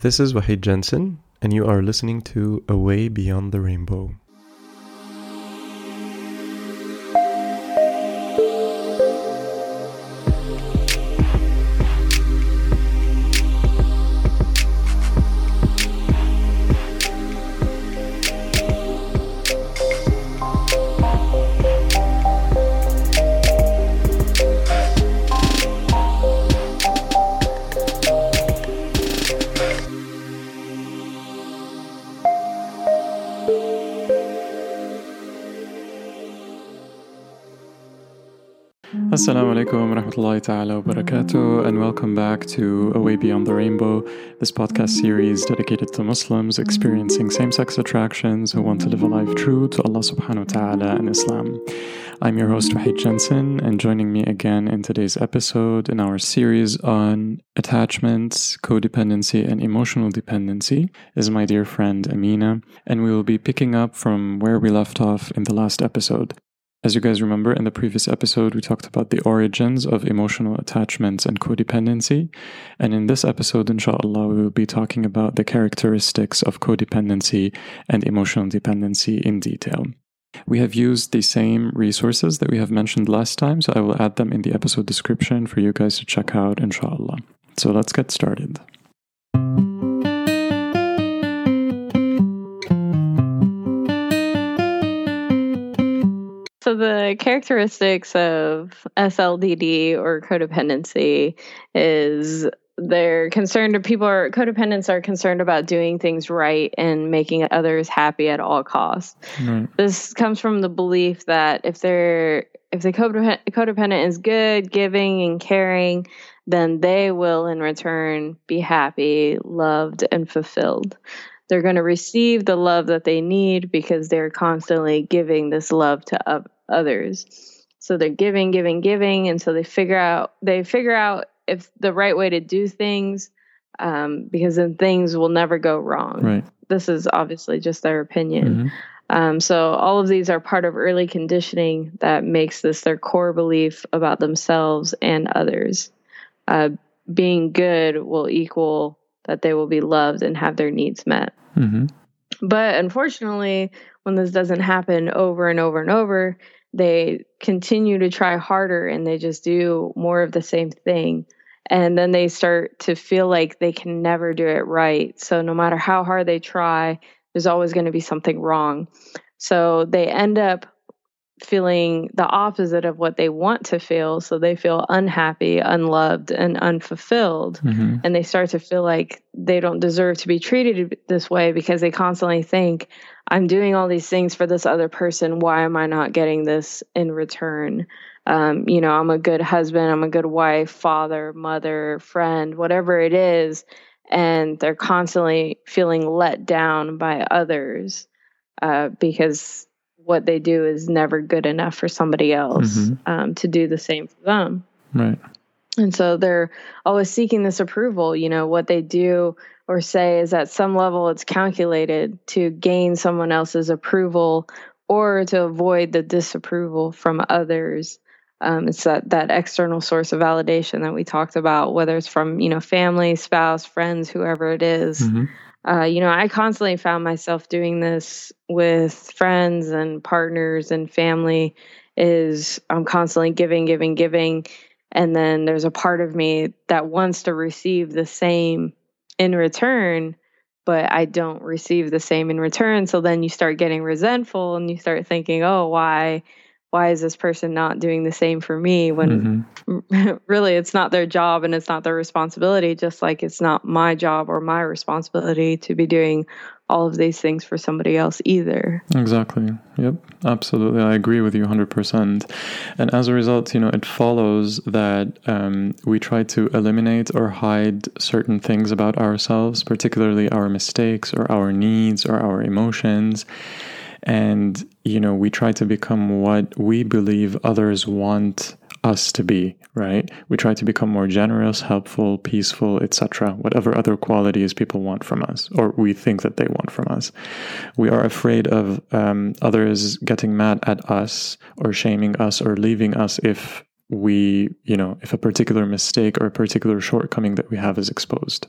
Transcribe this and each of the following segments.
This is Wahid Jensen, and you are listening to Away Beyond the Rainbow. Alaikum rahmatullahi ta'ala wa barakatuh, and welcome back to Away Beyond the Rainbow, this podcast series dedicated to Muslims experiencing same sex attractions who want to live a life true to Allah subhanahu wa ta'ala and Islam. I'm your host, Wahid Jensen, and joining me again in today's episode in our series on attachments, codependency, and emotional dependency is my dear friend Amina, and we will be picking up from where we left off in the last episode. As you guys remember, in the previous episode, we talked about the origins of emotional attachments and codependency. And in this episode, inshallah, we will be talking about the characteristics of codependency and emotional dependency in detail. We have used the same resources that we have mentioned last time, so I will add them in the episode description for you guys to check out, inshallah. So let's get started. So the characteristics of SLDD or codependency is they're concerned people are codependents are concerned about doing things right and making others happy at all costs. Right. This comes from the belief that if they're if the codependent is good, giving and caring, then they will in return be happy, loved and fulfilled they're going to receive the love that they need because they're constantly giving this love to others so they're giving giving giving and so they figure out they figure out if the right way to do things um, because then things will never go wrong Right. this is obviously just their opinion Mhm. um, so all of these are part of early conditioning that makes this their core belief about themselves and others uh, being good will equal that they will be loved and have their needs met Mhm. but unfortunately, when this doesn't happen over and over and over, they continue to try harder and they just do more of the same thing. And then they start to feel like they can never do it right. So no matter how hard they try, there's always going to be something wrong. So they end up feeling the opposite of what they want to feel. So they feel unhappy, unloved, and unfulfilled Mhm. and they start to feel like they don't deserve to be treated this way because they constantly think i'm doing all these things for this other person why am i not getting this in return um, you know i'm a good husband i'm a good wife father mother friend whatever it is and they're constantly feeling let down by others uh, because what they do is never good enough for somebody else Mhm. um, to do the same for them Right. and so they're always seeking this approval. You know, what they do or say is at some level it's calculated to gain someone else's approval or to avoid the disapproval from others. Um, it's that, that external source of validation that we talked about, whether it's from, you know, family, spouse, friends, whoever it is. Mhm. Uh, you know, I constantly found myself doing this with friends and partners and family. Is I'm constantly giving, giving, giving, and then there's a part of me that wants to receive the same in return, but I don't receive the same in return. So then you start getting resentful, and you start thinking, "Oh, why?" Why is this person not doing the same for me when Mhm. really it's not their job and it's not their responsibility just like it's not my job or my responsibility to be doing all of these things for somebody else either Exactly. Yep. Absolutely. I agree with you 100%. And as a result, you know, it follows that um, we try to eliminate or hide certain things about ourselves, particularly our mistakes or our needs or our emotions. And, you know, we try to become what we believe others want us to be, right? We try to become more generous, helpful, peaceful, etc. Whatever other qualities people want from us, or we think that they want from us. We are afraid of um, others getting mad at us or shaming us or leaving us if we, you know, if a particular mistake or a particular shortcoming that we have is exposed.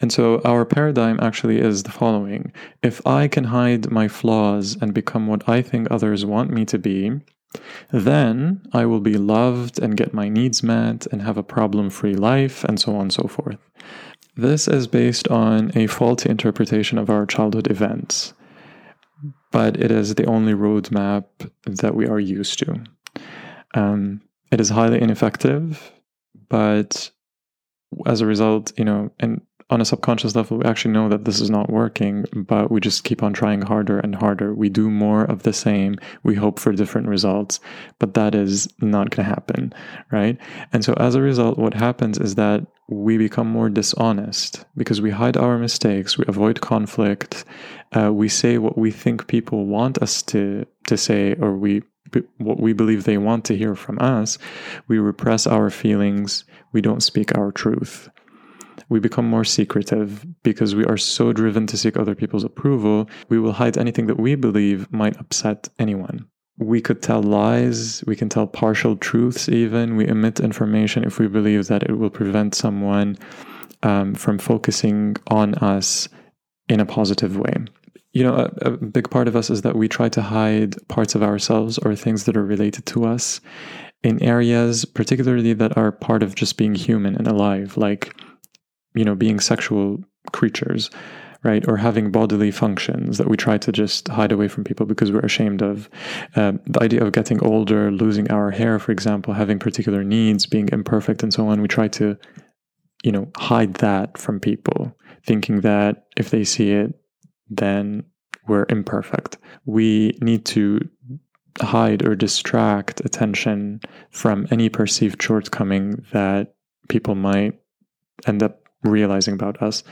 And so our paradigm actually is the following if I can hide my flaws and become what I think others want me to be, then I will be loved and get my needs met and have a problem free life, and so on and so forth. This is based on a faulty interpretation of our childhood events, but it is the only roadmap that we are used to. Um, it is highly ineffective, but as a result, you know, and on a subconscious level, we actually know that this is not working, but we just keep on trying harder and harder. We do more of the same. We hope for different results, but that is not going to happen, right? And so as a result, what happens is that we become more dishonest because we hide our mistakes, we avoid conflict, uh, we say what we think people want us to to say, or we what we believe they want to hear from us. We repress our feelings. We don't speak our truth we become more secretive because we are so driven to seek other people's approval, we will hide anything that we believe might upset anyone. We could tell lies, we can tell partial truths, even. We omit information if we believe that it will prevent someone um, from focusing on us in a positive way. You know, a, a big part of us is that we try to hide parts of ourselves or things that are related to us in areas, particularly that are part of just being human and alive, like you know, being sexual creatures, right? Or having bodily functions that we try to just hide away from people because we're ashamed of. Uh, the idea of getting older, losing our hair, for example, having particular needs, being imperfect, and so on. We try to, you know, hide that from people, thinking that if they see it, then we're imperfect. We need to hide or distract attention from any perceived shortcoming that people might end up realizing about us.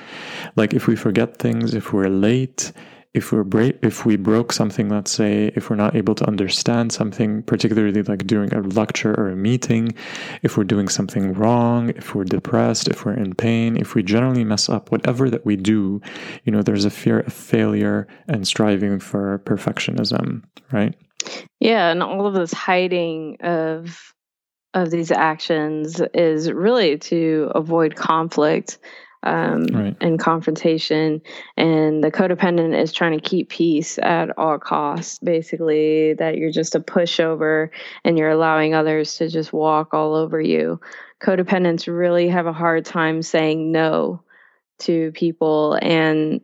Like if we forget things, if we're late, if we're break, if we broke something, let's say, if we're not able to understand something, particularly like during a lecture or a meeting, if we're doing something wrong, if we're depressed, if we're in pain, if we generally mess up, whatever that we do, you know, there's a fear of failure and striving for perfectionism, right? Yeah, and all of this hiding of of these actions is really to avoid conflict um, right. and confrontation. And the codependent is trying to keep peace at all costs. Basically, that you're just a pushover and you're allowing others to just walk all over you. Codependents really have a hard time saying no to people and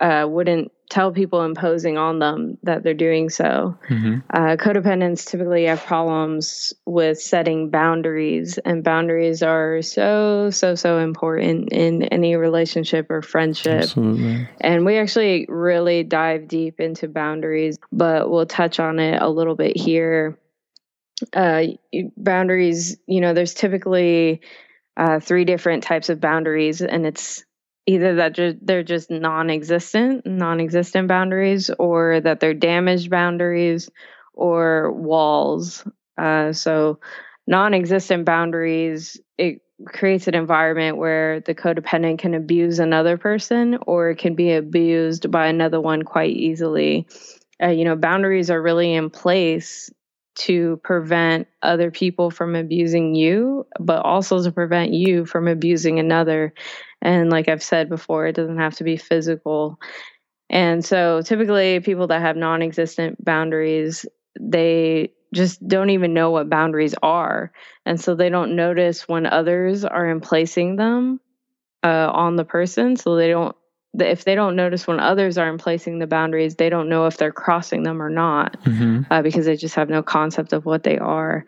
uh, wouldn't tell people imposing on them that they're doing so. Mm-hmm. Uh, codependents typically have problems with setting boundaries, and boundaries are so, so, so important in any relationship or friendship. Absolutely. And we actually really dive deep into boundaries, but we'll touch on it a little bit here. Uh, boundaries, you know, there's typically uh, three different types of boundaries, and it's either that ju- they're just non-existent non-existent boundaries or that they're damaged boundaries or walls. Uh, so non-existent boundaries it creates an environment where the codependent can abuse another person or can be abused by another one quite easily. Uh, you know boundaries are really in place to prevent other people from abusing you, but also to prevent you from abusing another. And like I've said before, it doesn't have to be physical. And so typically, people that have non existent boundaries, they just don't even know what boundaries are. And so they don't notice when others are in placing them uh, on the person. So they don't, if they don't notice when others are in placing the boundaries, they don't know if they're crossing them or not mm-hmm. uh, because they just have no concept of what they are.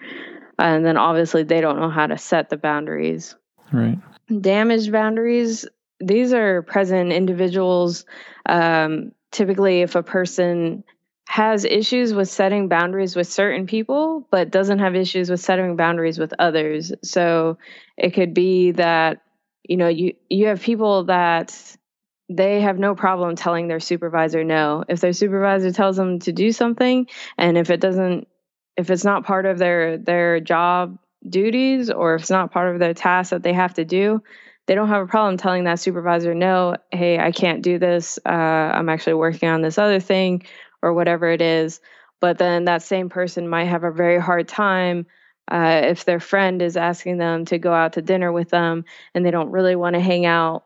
And then obviously, they don't know how to set the boundaries. Right damaged boundaries these are present individuals um, typically if a person has issues with setting boundaries with certain people but doesn't have issues with setting boundaries with others so it could be that you know you you have people that they have no problem telling their supervisor no if their supervisor tells them to do something and if it doesn't if it's not part of their their job duties or if it's not part of their task that they have to do, they don't have a problem telling that supervisor, no, hey, I can't do this. Uh, I'm actually working on this other thing or whatever it is. But then that same person might have a very hard time uh, if their friend is asking them to go out to dinner with them and they don't really want to hang out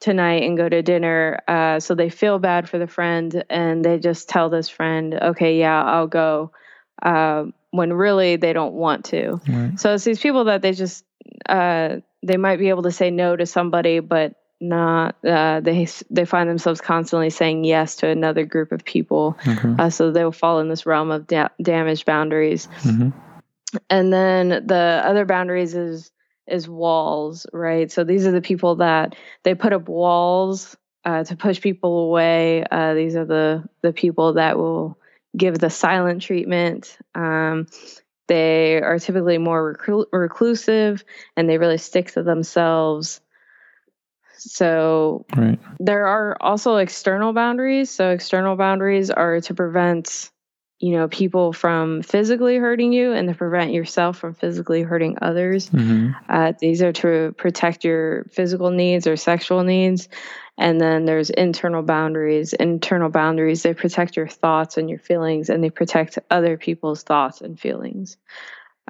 tonight and go to dinner. Uh, so they feel bad for the friend and they just tell this friend, okay, yeah, I'll go. Uh, when really they don't want to. Right. So it's these people that they just, uh, they might be able to say no to somebody, but not uh, they they find themselves constantly saying yes to another group of people mm-hmm. uh, so they'll fall in this realm of da- damaged boundaries mm-hmm. and then the other boundaries is is walls, right? So these are the people that they put up walls uh, to push people away. Uh, these are the the people that will give the silent treatment. Um, they are typically more reclu- reclusive and they really stick to themselves. So right. there are also external boundaries. So external boundaries are to prevent you know people from physically hurting you and to prevent yourself from physically hurting others. Mm-hmm. uh, these are to protect your physical needs or sexual needs. And then there's internal boundaries. Internal boundaries they protect your thoughts and your feelings and they protect other people's thoughts and feelings.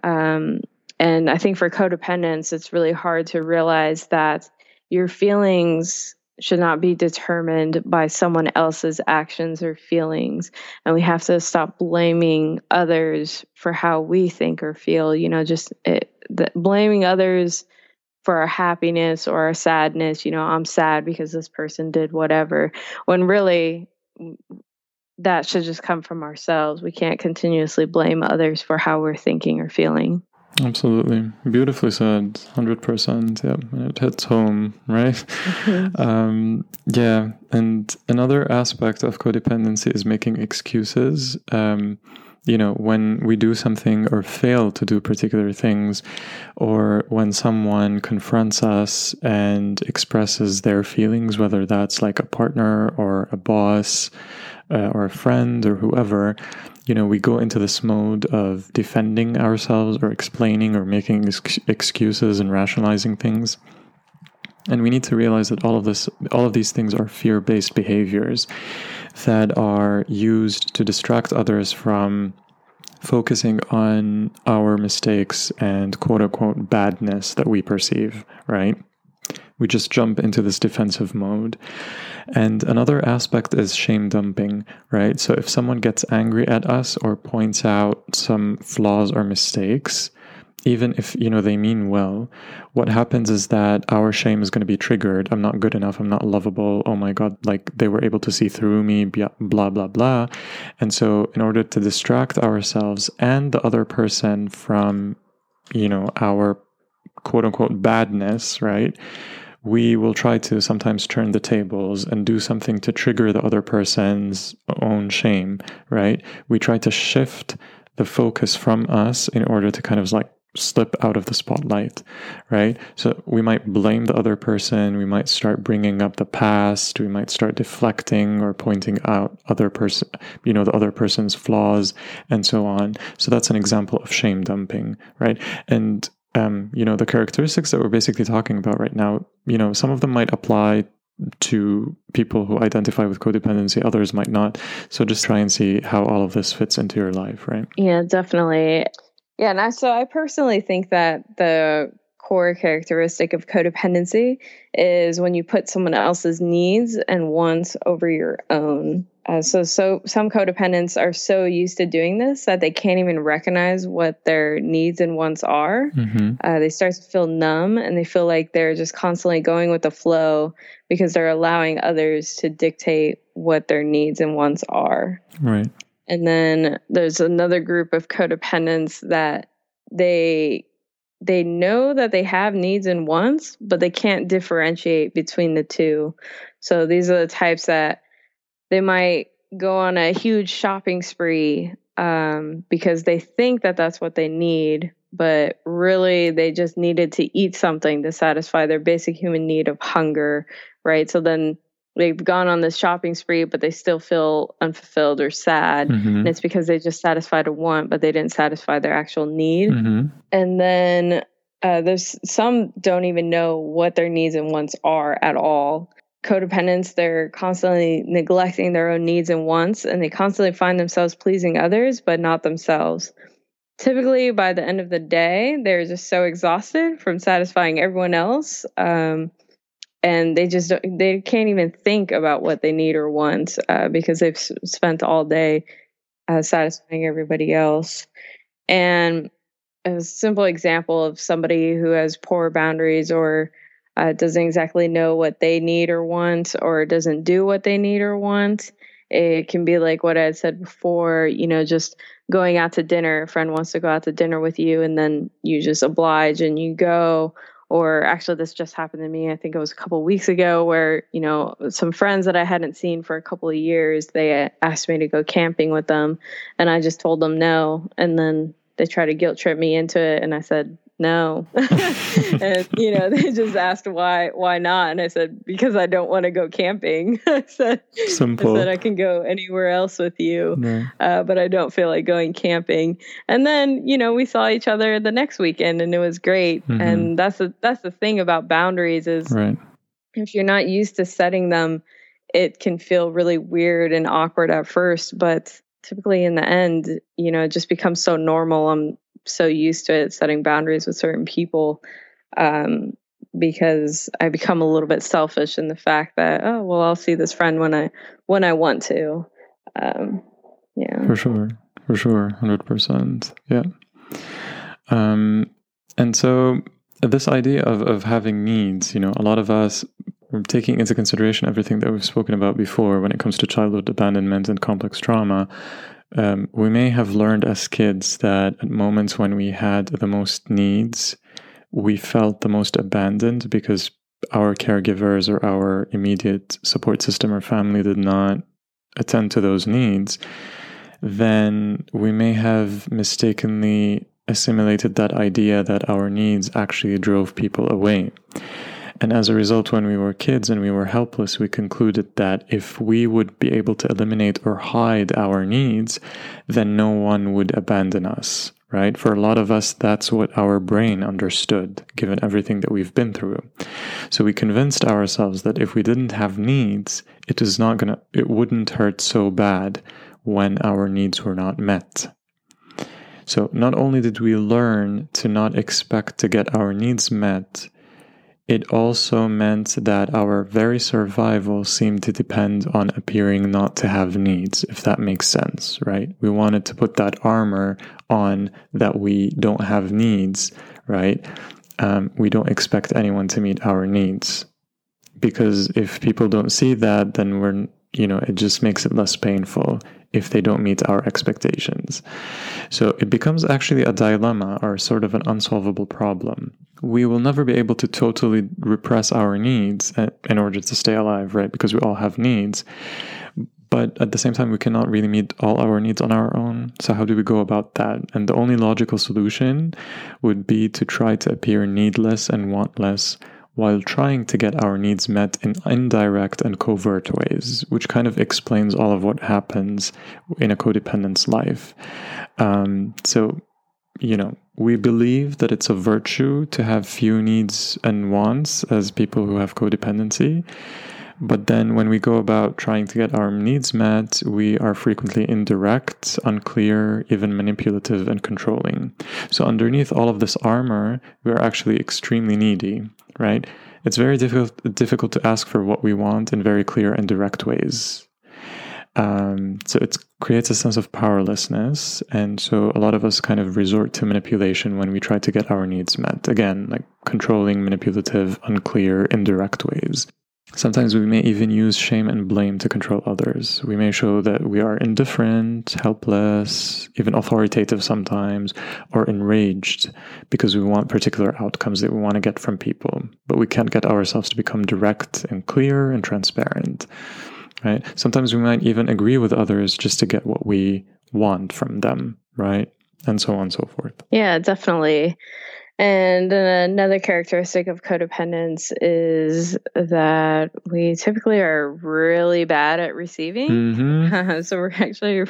Um, and i think for codependence it's really hard to realize that your feelings should not be determined by someone else's actions or feelings. And we have to stop blaming others for how we think or feel. You know, just it, the, blaming others for our happiness or our sadness. You know, I'm sad because this person did whatever, when really that should just come from ourselves. We can't continuously blame others for how we're thinking or feeling. Absolutely. Beautifully said. 100%. Yeah. It hits home, right? Mm-hmm. Um, yeah. And another aspect of codependency is making excuses. Um, you know, when we do something or fail to do particular things, or when someone confronts us and expresses their feelings, whether that's like a partner or a boss uh, or a friend or whoever, you know, we go into this mode of defending ourselves or explaining or making ex- excuses and rationalizing things. And we need to realize that all of this, all of these things are fear-based behaviors that are used to distract others from focusing on our mistakes and quote unquote badness that we perceive, right? We just jump into this defensive mode. And another aspect is shame dumping, right? So if someone gets angry at us or points out some flaws or mistakes, even if you know they mean well what happens is that our shame is going to be triggered i'm not good enough i'm not lovable oh my god like they were able to see through me blah blah blah and so in order to distract ourselves and the other person from you know our quote unquote badness right we will try to sometimes turn the tables and do something to trigger the other person's own shame, right? We try to shift the focus from us in order to kind of like slip out of the spotlight, right? So we might blame the other person, we might start bringing up the past, we might start deflecting or pointing out other person, you know, the other person's flaws and so on. So that's an example of shame dumping, right? And um, you know, the characteristics that we're basically talking about right now, you know, some of them might apply to people who identify with codependency, others might not. So just try and see how all of this fits into your life, right? Yeah, definitely. Yeah, and I, so I personally think that the core characteristic of codependency is when you put someone else's needs and wants over your own. Uh, so, so some codependents are so used to doing this that they can't even recognize what their needs and wants are. Mm-hmm. Uh, they start to feel numb and they feel like they're just constantly going with the flow because they're allowing others to dictate what their needs and wants are. Right. And then there's another group of codependents that they they know that they have needs and wants, but they can't differentiate between the two. So these are the types that they might go on a huge shopping spree um, because they think that that's what they need, but really they just needed to eat something to satisfy their basic human need of hunger, right? So then they've gone on this shopping spree, but they still feel unfulfilled or sad. Mm-hmm. And it's because they just satisfied a want, but they didn't satisfy their actual need. Mm-hmm. And then uh, there's some don't even know what their needs and wants are at all. Codependents, they're constantly neglecting their own needs and wants, and they constantly find themselves pleasing others, but not themselves. Typically, by the end of the day, they're just so exhausted from satisfying everyone else. Um, and they just they can't even think about what they need or want uh, because they've spent all day uh, satisfying everybody else. And a simple example of somebody who has poor boundaries or uh, doesn't exactly know what they need or want or doesn't do what they need or want. It can be like what I had said before, you know, just going out to dinner. A friend wants to go out to dinner with you, and then you just oblige and you go. Or actually, this just happened to me. I think it was a couple weeks ago where, you know, some friends that I hadn't seen for a couple of years, they asked me to go camping with them. And I just told them no. And then they tried to guilt trip me into it. And I said, no. And you know they just asked why why not? And i said because i don't want to go camping. I said Simple. i said i can go anywhere else with you. Uh, but i don't feel like going camping. And then you know we saw each other the next weekend and it was great. Mm-hmm. and that's the that's the thing about boundaries is right. if you're not used to setting them it can feel really weird and awkward at first. But typically in the end you know it just becomes so normal. I'm so used to it setting boundaries with certain people um, because I become a little bit selfish in the fact that oh well I'll see this friend when I when I want to. Um, yeah, for sure, for sure, hundred percent. Yeah. Um, and so this idea of of having needs, you know, a lot of us taking into consideration everything that we've spoken about before when it comes to childhood abandonment and complex trauma um, we may have learned as kids that at moments when we had the most needs, we felt the most abandoned because our caregivers or our immediate support system or family did not attend to those needs, then we may have mistakenly assimilated that idea that our needs actually drove people away. And as a result, when we were kids and we were helpless, we concluded that if we would be able to eliminate or hide our needs, then no one would abandon us, right? For a lot of us, that's what our brain understood, given everything that we've been through. So we convinced ourselves that if we didn't have needs, it is not gonna, it wouldn't hurt so bad when our needs were not met. So not only did we learn to not expect to get our needs met, it also meant that our very survival seemed to depend on appearing not to have needs, if that makes sense, right? We wanted to put that armor on that we don't have needs, right? Um, we don't expect anyone to meet our needs. Because if people don't see that, then we're, you know, it just makes it less painful if they don't meet our expectations. So it becomes actually a dilemma or sort of an unsolvable problem. We will never be able to totally repress our needs uh, in order to stay alive, right? Because we all have needs. But at the same time, we cannot really meet all our needs on our own. So, how do we go about that? And the only logical solution would be to try to appear needless and wantless while trying to get our needs met in indirect and covert ways, which kind of explains all of what happens in a codependent's life. Um, so, you know, we believe that it's a virtue to have few needs and wants as people who have codependency. But then when we go about trying to get our needs met, we are frequently indirect, unclear, even manipulative and controlling. So underneath all of this armor, we are actually extremely needy right? It's very difficult difficult to ask for what we want in very clear and direct ways. Um, so it creates a sense of powerlessness, and so a lot of us kind of resort to manipulation when we try to get our needs met. Again, like controlling, manipulative, unclear, indirect ways. Sometimes we may even use shame and blame to control others. We may show that we are indifferent, helpless, even authoritative sometimes, or enraged because we want particular outcomes that we want to get from people. But we can't get ourselves to become direct and clear and transparent. Right? Sometimes we might even agree with others just to get what we want from them, right? And so on and so forth. Yeah, definitely. And another characteristic of codependence is that we typically are really bad at receiving. Mm-hmm. so we're actually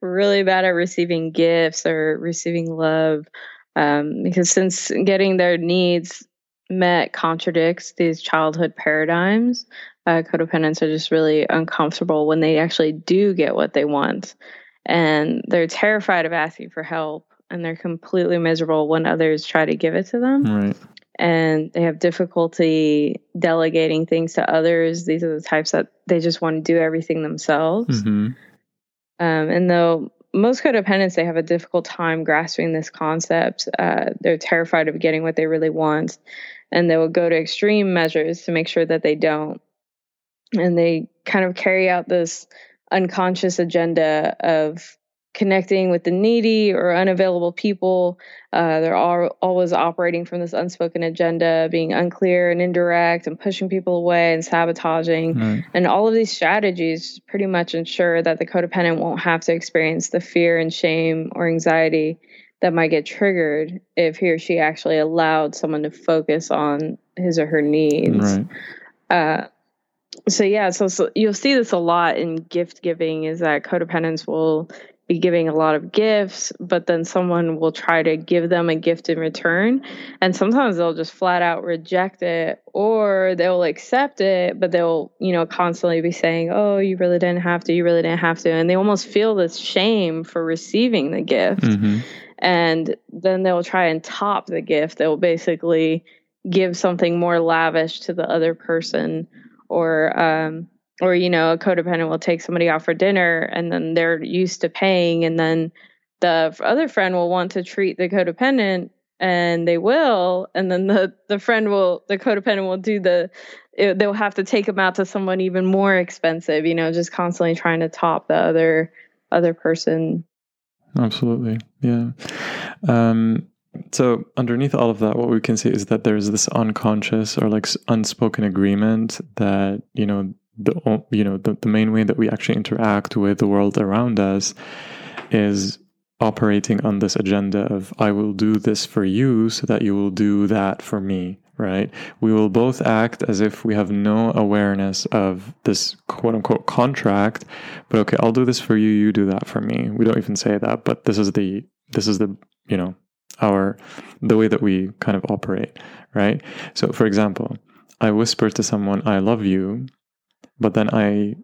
really bad at receiving gifts or receiving love. Um, because since getting their needs met contradicts these childhood paradigms, uh, codependents are just really uncomfortable when they actually do get what they want. And they're terrified of asking for help and they're completely miserable when others try to give it to them. Right. and they have difficulty delegating things to others. These are the types that they just want to do everything themselves. Mm-hmm. Um, and though most codependents they have a difficult time grasping this concept, uh, they're terrified of getting what they really want, and they will go to extreme measures to make sure that they don't. And they kind of carry out this unconscious agenda of connecting with the needy or unavailable people. Uh, they're all, always operating from this unspoken agenda, being unclear and indirect and pushing people away and sabotaging. And all of these strategies pretty much ensure that the codependent won't have to experience the fear and shame or anxiety that might get triggered if he or she actually allowed someone to focus on his or her needs. Right. Uh, so yeah, so, so you'll see this a lot in gift giving is that codependents will be giving a lot of gifts, but then someone will try to give them a gift in return. And sometimes they'll just flat out reject it or they'll accept it, but they'll, you know, constantly be saying, Oh, you really didn't have to, you really didn't have to. And they almost feel this shame for receiving the gift. Mm-hmm. And then they'll try and top the gift. They'll basically give something more lavish to the other person or, um, or you know a codependent will take somebody out for dinner and then they're used to paying and then the other friend will want to treat the codependent and they will and then the the friend will the codependent will do the it, they'll have to take them out to someone even more expensive you know just constantly trying to top the other other person Absolutely. Yeah. Um, so underneath all of that, what we can see is that there's this unconscious or like unspoken agreement that, you know, the you know the, the main way that we actually interact with the world around us is operating on this agenda of I will do this for you so that you will do that for me, right? We will both act as if we have no awareness of this quote unquote contract, but okay, I'll do this for you, you do that for me. We don't even say that, but this is the this is the, you know, our the way that we kind of operate, right? So for example, I whisper to someone I love you, but then I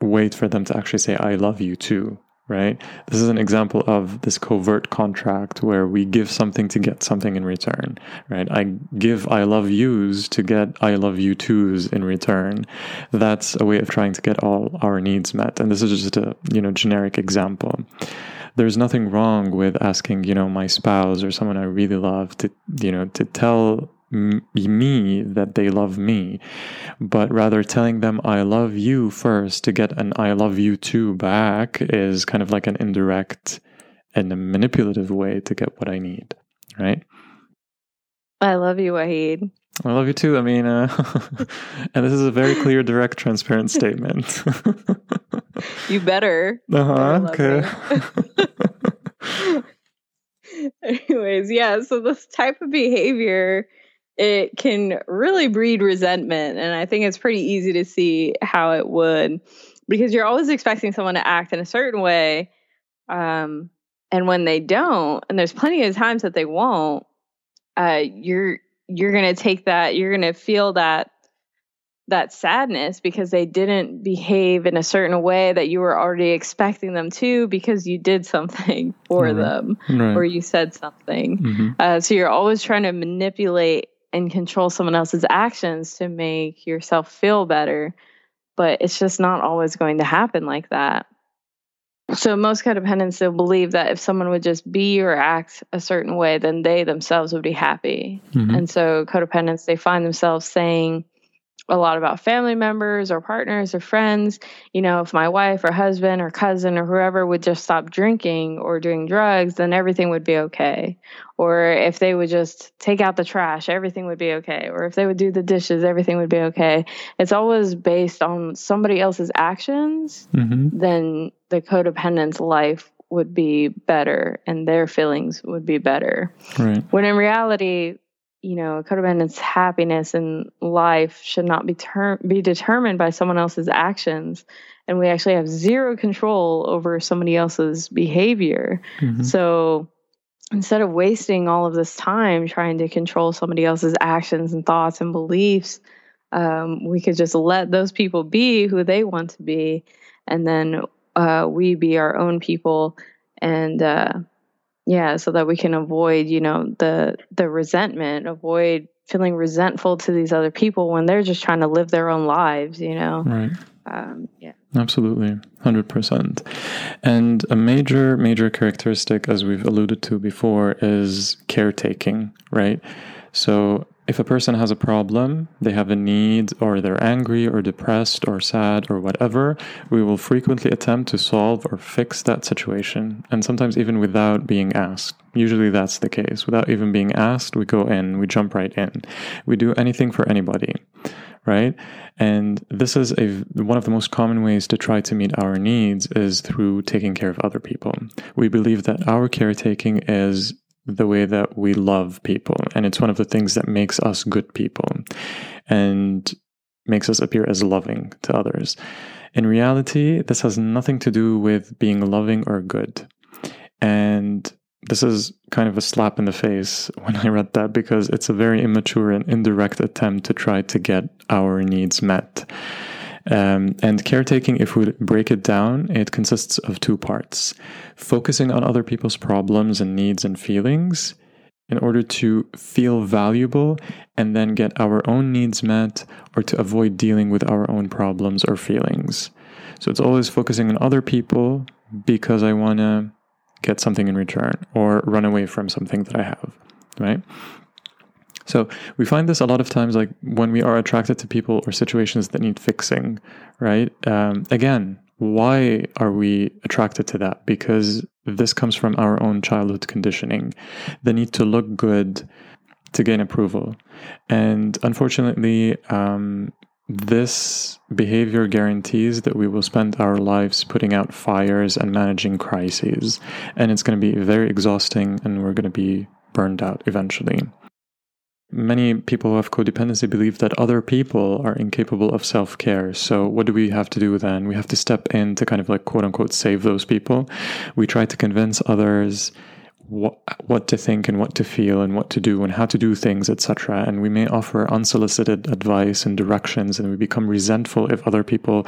wait for them to actually say I love you too, right? This is an example of this covert contract where we give something to get something in return, right? I give I love yous to get I love you twos in return. That's a way of trying to get all our needs met. And this is just a, you know, generic example. There's nothing wrong with asking, you know, my spouse or someone I really love to, you know, to tell me that they love me, but rather telling them I love you first to get an I love you too back is kind of like an indirect and a manipulative way to get what I need, right? I love you, Wahid. I love you too. I mean, uh, and this is a very clear, direct, transparent statement. you better. Uh huh. Okay. Anyways, yeah. So this type of behavior it can really breed resentment. And I think it's pretty easy to see how it would because you're always expecting someone to act in a certain way. Um, and when they don't, and there's plenty of times that they won't, uh, you're you're gonna take that, you're gonna feel that that sadness because they didn't behave in a certain way that you were already expecting them to because you did something for Right. them Right. or you said something. hmm Uh, so you're always trying to manipulate and control someone else's actions to make yourself feel better. But it's just not always going to happen like that. So most codependents will believe that if someone would just be or act a certain way, then they themselves would be happy. hmm And so codependents, they find themselves saying a lot about family members or partners or friends. You know, if my wife or husband or cousin or whoever would just stop drinking or doing drugs, then everything would be okay. Or if they would just take out the trash, everything would be okay. Or if they would do the dishes, everything would be okay. It's always based on somebody else's actions, hmm then the codependent's life would be better and their feelings would be better. Right. When in reality, you know, a codependent's happiness and life should not be ter- be determined by someone else's actions, and we actually have zero control over somebody else's behavior. hmm So instead of wasting all of this time trying to control somebody else's actions and thoughts and beliefs, um, we could just let those people be who they want to be, and then uh, we be our own people, and uh, yeah, so that we can avoid, you know, the the resentment, avoid feeling resentful to these other people when they're just trying to live their own lives, you know? Right. Um, yeah. Absolutely, 100%. And a major, major characteristic, as we've alluded to before, is caretaking, right? So if a person has a problem, they have a need, or they're angry, or depressed, or sad, or whatever, we will frequently attempt to solve or fix that situation. And sometimes even without being asked. Usually that's the case. Without even being asked, we go in, we jump right in. We do anything for anybody, right? And this is a one of the most common ways to try to meet our needs is through taking care of other people. We believe that our caretaking is the way that we love people. And it's one of the things that makes us good people and makes us appear as loving to others. In reality, this has nothing to do with being loving or good. And this is kind of a slap in the face when I read that because it's a very immature and indirect attempt to try to get our needs met. Um, and caretaking, if we break it down, it consists of two parts focusing on other people's problems and needs and feelings in order to feel valuable and then get our own needs met or to avoid dealing with our own problems or feelings. So it's always focusing on other people because I want to get something in return or run away from something that I have, right? So we find this a lot of times, like when we are attracted to people or situations that need fixing, right? Um, again, why are we attracted to that? Because this comes from our own childhood conditioning, the need to look good to gain approval. And unfortunately, um, this behavior guarantees that we will spend our lives putting out fires and managing crises. And it's going to be very exhausting and we're going to be burned out eventually. Many people who have codependency believe that other people are incapable of self care. So, what do we have to do then? We have to step in to kind of like quote unquote save those people. We try to convince others what, what to think and what to feel and what to do and how to do things, etc. And we may offer unsolicited advice and directions, and we become resentful if other people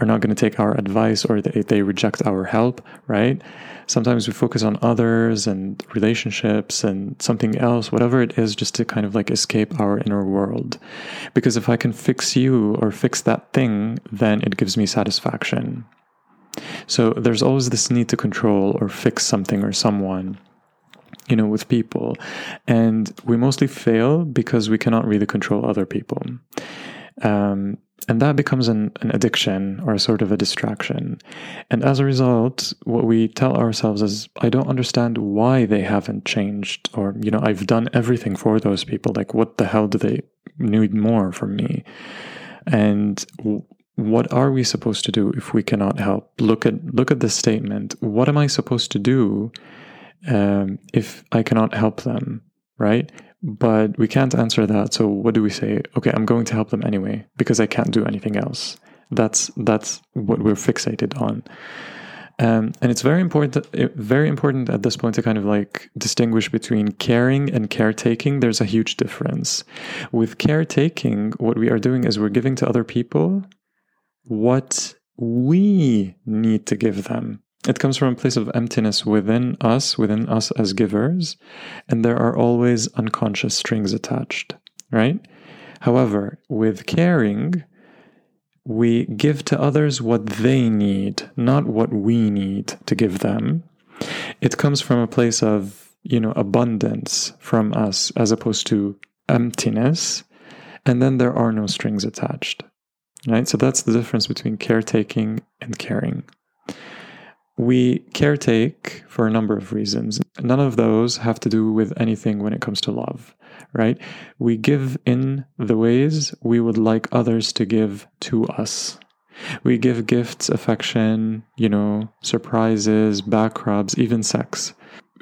are not going to take our advice or they, they reject our help, right? Sometimes we focus on others and relationships and something else, whatever it is, just to kind of like escape our inner world. Because if I can fix you or fix that thing, then it gives me satisfaction. So there's always this need to control or fix something or someone you know, with people. And we mostly fail because we cannot really control other people. Um, and that becomes an, an addiction or a sort of a distraction. And as a result, what we tell ourselves is, I don't understand why they haven't changed. Or, you know, I've done everything for those people. Like, what the hell do they need more from me? And what are we supposed to do if we cannot help? Look at look at the statement. What am I supposed to do um, if I cannot help them? Right? But we can't answer that. So what do we say? Okay, I'm going to help them anyway because I can't do anything else. That's that's what we're fixated on. Um, and it's very important, very important at this point to kind of like distinguish between caring and caretaking. There's a huge difference. With caretaking, what we are doing is we're giving to other people what we need to give them. It comes from a place of emptiness within us, within us as givers, and there are always unconscious strings attached, right? However, with caring, we give to others what they need, not what we need to give them. It comes from a place of, you know, abundance from us as opposed to emptiness, and then there are no strings attached. Right? So that's the difference between caretaking and caring. We caretake for a number of reasons. None of those have to do with anything when it comes to love, right? We give in the ways we would like others to give to us. We give gifts, affection, you know, surprises, back rubs, even sex.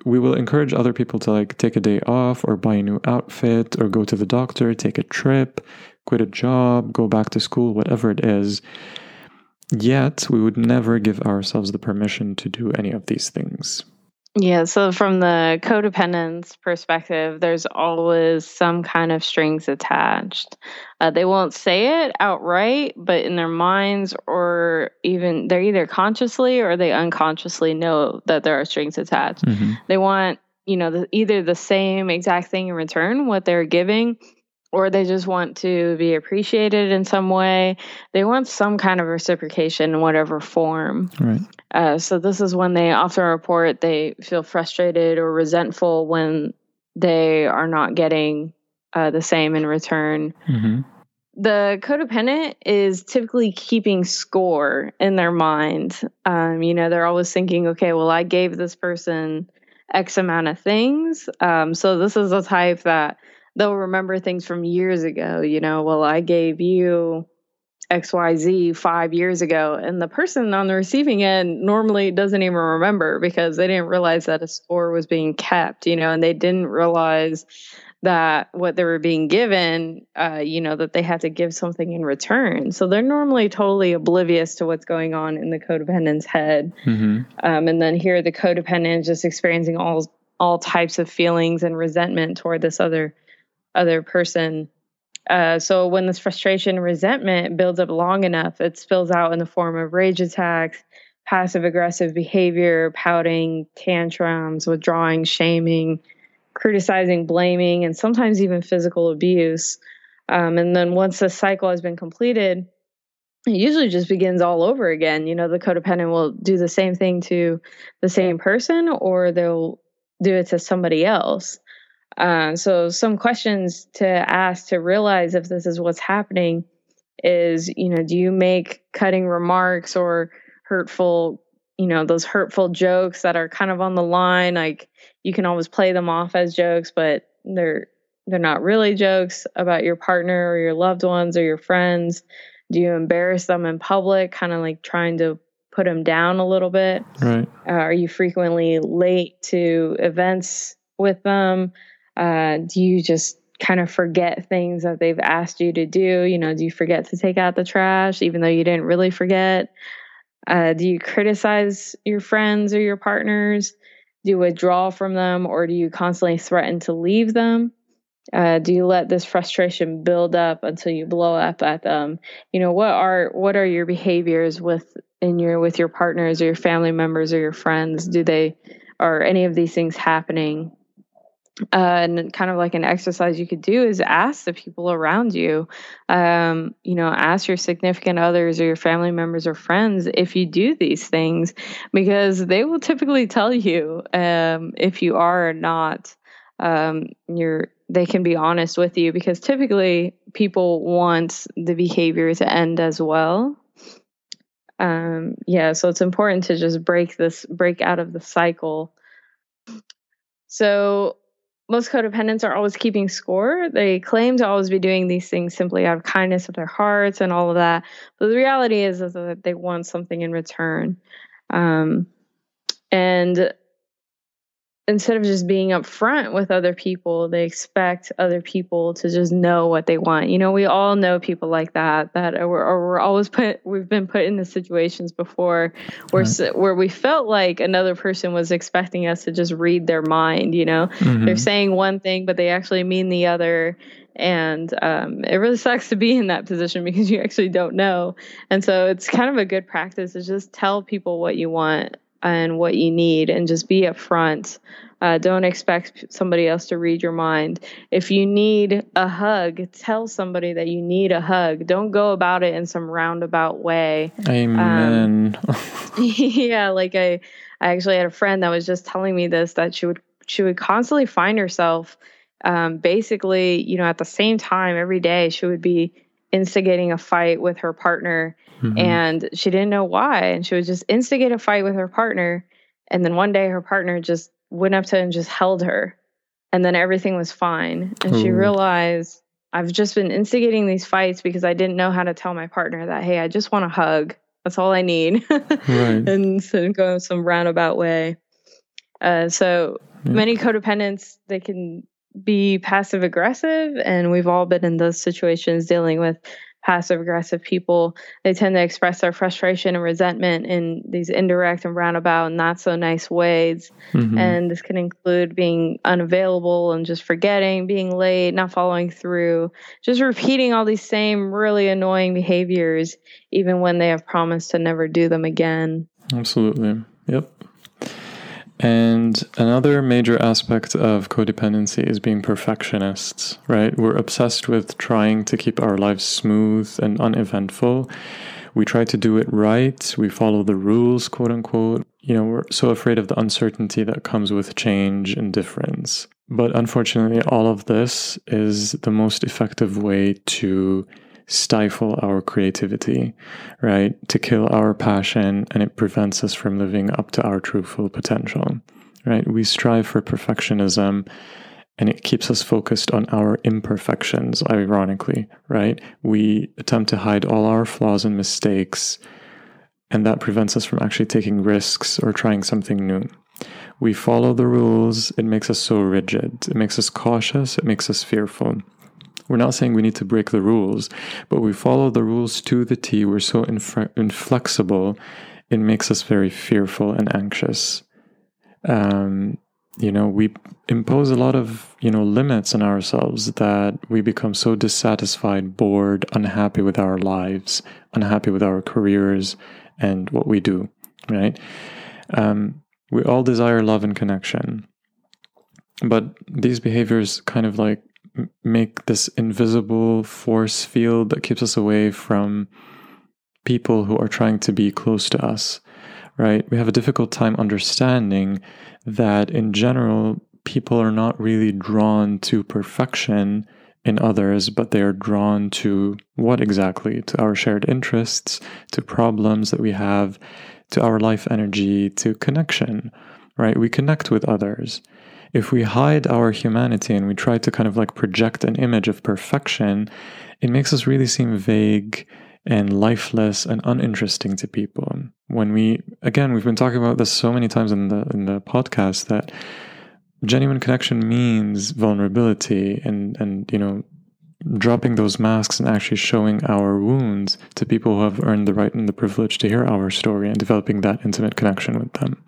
We will encourage other people to like take a day off or buy a new outfit or go to the doctor, take a trip, quit a job, go back to school, whatever it is Yet, we would never give ourselves the permission to do any of these things. Yeah, so from the codependence perspective, there's always some kind of strings attached. Uh, they won't say it outright, but in their minds, or even they're either consciously or they unconsciously know that there are strings attached. Mm-hmm. They want, you know, the, either the same exact thing in return, what they're giving, or they just want to be appreciated in some way. They want some kind of reciprocation in whatever form. Right. Uh, so this is when they often report they feel frustrated or resentful when they are not getting uh, the same in return. Mm-hmm. The codependent is typically keeping score in their mind. Um, you know, they're always thinking, okay, well, I gave this person X amount of things. Um, so this is a type that they'll remember things from years ago. You know, well, I gave you XYZ five years ago. And the person on the receiving end normally doesn't even remember because they didn't realize that a score was being kept, you know, and they didn't realize that what they were being given, uh, you know, that they had to give something in return. So they're normally totally oblivious to what's going on in the codependent's head. Mm-hmm. Um, and then here the codependent is just experiencing all all types of feelings and resentment toward this other other person. Uh, so when this frustration resentment builds up long enough, it spills out in the form of rage attacks, passive aggressive behavior, pouting, tantrums, withdrawing, shaming, criticizing, blaming, and sometimes even physical abuse. Um, and then once the cycle has been completed, it usually just begins all over again. You know, the codependent will do the same thing to the same person, or they'll do it to somebody else. Uh, so, some questions to ask to realize if this is what's happening is, you know, do you make cutting remarks or hurtful, you know, those hurtful jokes that are kind of on the line? Like you can always play them off as jokes, but they're they're not really jokes about your partner or your loved ones or your friends. Do you embarrass them in public, kind of like trying to put them down a little bit? Right. Uh, are you frequently late to events with them? Uh, do you just kind of forget things that they've asked you to do? You know, do you forget to take out the trash even though you didn't really forget? Uh, do you criticize your friends or your partners? Do you withdraw from them or do you constantly threaten to leave them? Uh, do you let this frustration build up until you blow up at them? You know, what are what are your behaviors with in your with your partners or your family members or your friends? Do they are any of these things happening? Uh, and kind of like an exercise you could do is ask the people around you um, you know ask your significant others or your family members or friends if you do these things because they will typically tell you um, if you are or not um, you're they can be honest with you because typically people want the behavior to end as well. Um, yeah so it's important to just break this break out of the cycle. So most codependents are always keeping score. They claim to always be doing these things simply out of kindness of their hearts and all of that. But the reality is, is that they want something in return. Um, and instead of just being upfront with other people, they expect other people to just know what they want. You know, we all know people like that that are, we're always put. We've been put in the situations before where right. where we felt like another person was expecting us to just read their mind. You know, mm-hmm. they're saying one thing, but they actually mean the other. And um, it really sucks to be in that position because you actually don't know. And so it's kind of a good practice to just tell people what you want and what you need and just be upfront. Uh, don't expect somebody else to read your mind. If you need a hug, tell somebody that you need a hug. Don't go about it in some roundabout way. Amen. Um, yeah, like I, I actually had a friend that was just telling me this that she would she would constantly find herself, um, basically, you know, at the same time every day she would be instigating a fight with her partner mm-hmm. and she didn't know why and she would just instigate a fight with her partner and then one day her partner just went up to her and just held her and then everything was fine and Ooh. she realized I've just been instigating these fights because I didn't know how to tell my partner that hey I just want a hug that's all I need right. and so go some roundabout way uh, so yeah. many codependents they can be passive aggressive and we've all been in those situations dealing with passive aggressive people. They tend to express their frustration and resentment in these indirect and roundabout not so nice ways. Mm-hmm. and this can include being unavailable and just forgetting being late not following through just repeating all these same really annoying behaviors even when they have promised to never do them again. Absolutely. Yep And another major aspect of codependency is being perfectionists, right? We're obsessed with trying to keep our lives smooth and uneventful. We try to do it right. We follow the rules, quote unquote. You know, we're so afraid of the uncertainty that comes with change and difference. But unfortunately, all of this is the most effective way to stifle our creativity, right? To kill our passion, and it prevents us from living up to our true full potential, right? We strive for perfectionism and it keeps us focused on our imperfections, ironically, right? We attempt to hide all our flaws and mistakes, and that prevents us from actually taking risks or trying something new. We follow the rules, it makes us so rigid, it makes us cautious, it makes us fearful. We're not saying we need to break the rules, but we follow the rules to the T. We're so inflexible, it makes us very fearful and anxious. Um, you know, we impose a lot of, you know, limits on ourselves that we become so dissatisfied, bored, unhappy with our lives, unhappy with our careers and what we do, right? Um, we all desire love and connection. But these behaviors kind of like make this invisible force field that keeps us away from people who are trying to be close to us, right? We have a difficult time understanding that in general, people are not really drawn to perfection in others, but they are drawn to what exactly? To our shared interests, to problems that we have, to our life energy, to connection, right? We connect with others if we hide our humanity and we try to kind of like project an image of perfection, it makes us really seem vague and lifeless and uninteresting to people. When we again, we've been talking about this so many times in the in the podcast that genuine connection means vulnerability and and you know dropping those masks and actually showing our wounds to people who have earned the right and the privilege to hear our story and developing that intimate connection with them.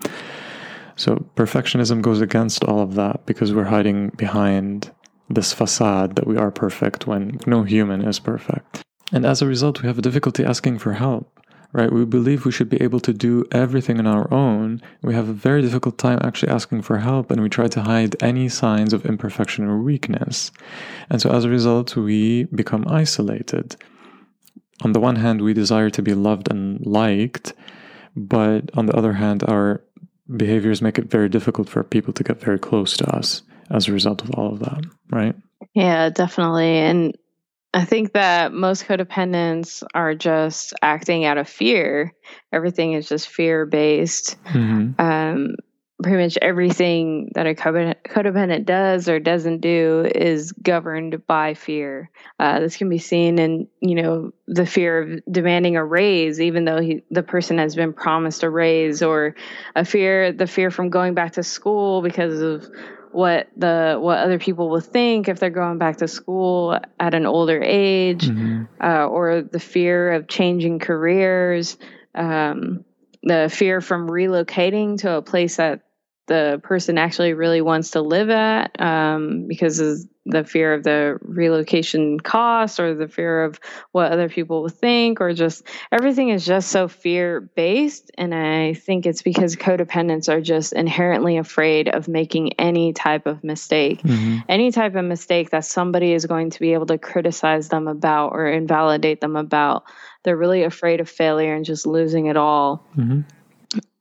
So perfectionism goes against all of that because we're hiding behind this facade that we are perfect when no human is perfect. And as a result, we have a difficulty asking for help, right? We believe we should be able to do everything on our own. We have a very difficult time actually asking for help, and we try to hide any signs of imperfection or weakness. And so as a result, we become isolated. On the one hand, we desire to be loved and liked, but on the other hand, our behaviors make it very difficult for people to get very close to us as a result of all of that, right? Yeah, definitely. And I think that most codependents are just acting out of fear. Everything is just fear based. Mm-hmm. Um, pretty much everything that a codependent does or doesn't do is governed by fear. Uh, this can be seen in, you know, the fear of demanding a raise, even though he, the person has been promised a raise, or a fear, the fear from going back to school because of what the what other people will think if they're going back to school at an older age, mm-hmm. uh, or the fear of changing careers. Um, the fear from relocating to a place that the person actually really wants to live at um, because of the fear of the relocation costs or the fear of what other people will think or just everything is just so fear based and i think it's because codependents are just inherently afraid of making any type of mistake mm-hmm. any type of mistake that somebody is going to be able to criticize them about or invalidate them about they're really afraid of failure and just losing it all mm-hmm.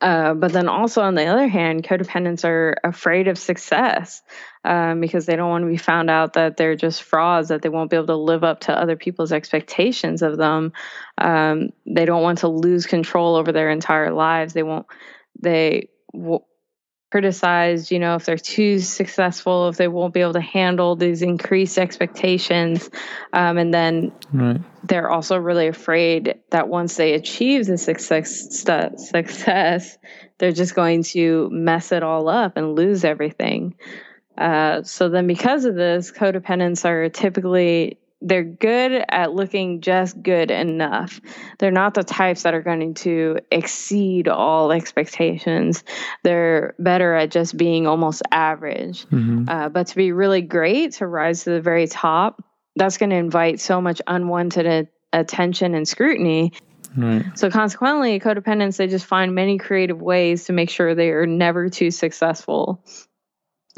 Uh, but then also on the other hand, codependents are afraid of success um, because they don't want to be found out that they're just frauds, that they won't be able to live up to other people's expectations of them. Um, they don't want to lose control over their entire lives. They won't. They w- criticized, you know, if they're too successful, if they won't be able to handle these increased expectations. Um, and then right. they're also really afraid that once they achieve the success, success, they're just going to mess it all up and lose everything. Uh, so then, because of this, codependents are typically they're good at looking just good enough. They're not the types that are going to exceed all expectations. They're better at just being almost average. Mm-hmm. Uh, but to be really great, to rise to the very top, that's going to invite so much unwanted a- attention and scrutiny. Right. So consequently, codependents they just find many creative ways to make sure they are never too successful.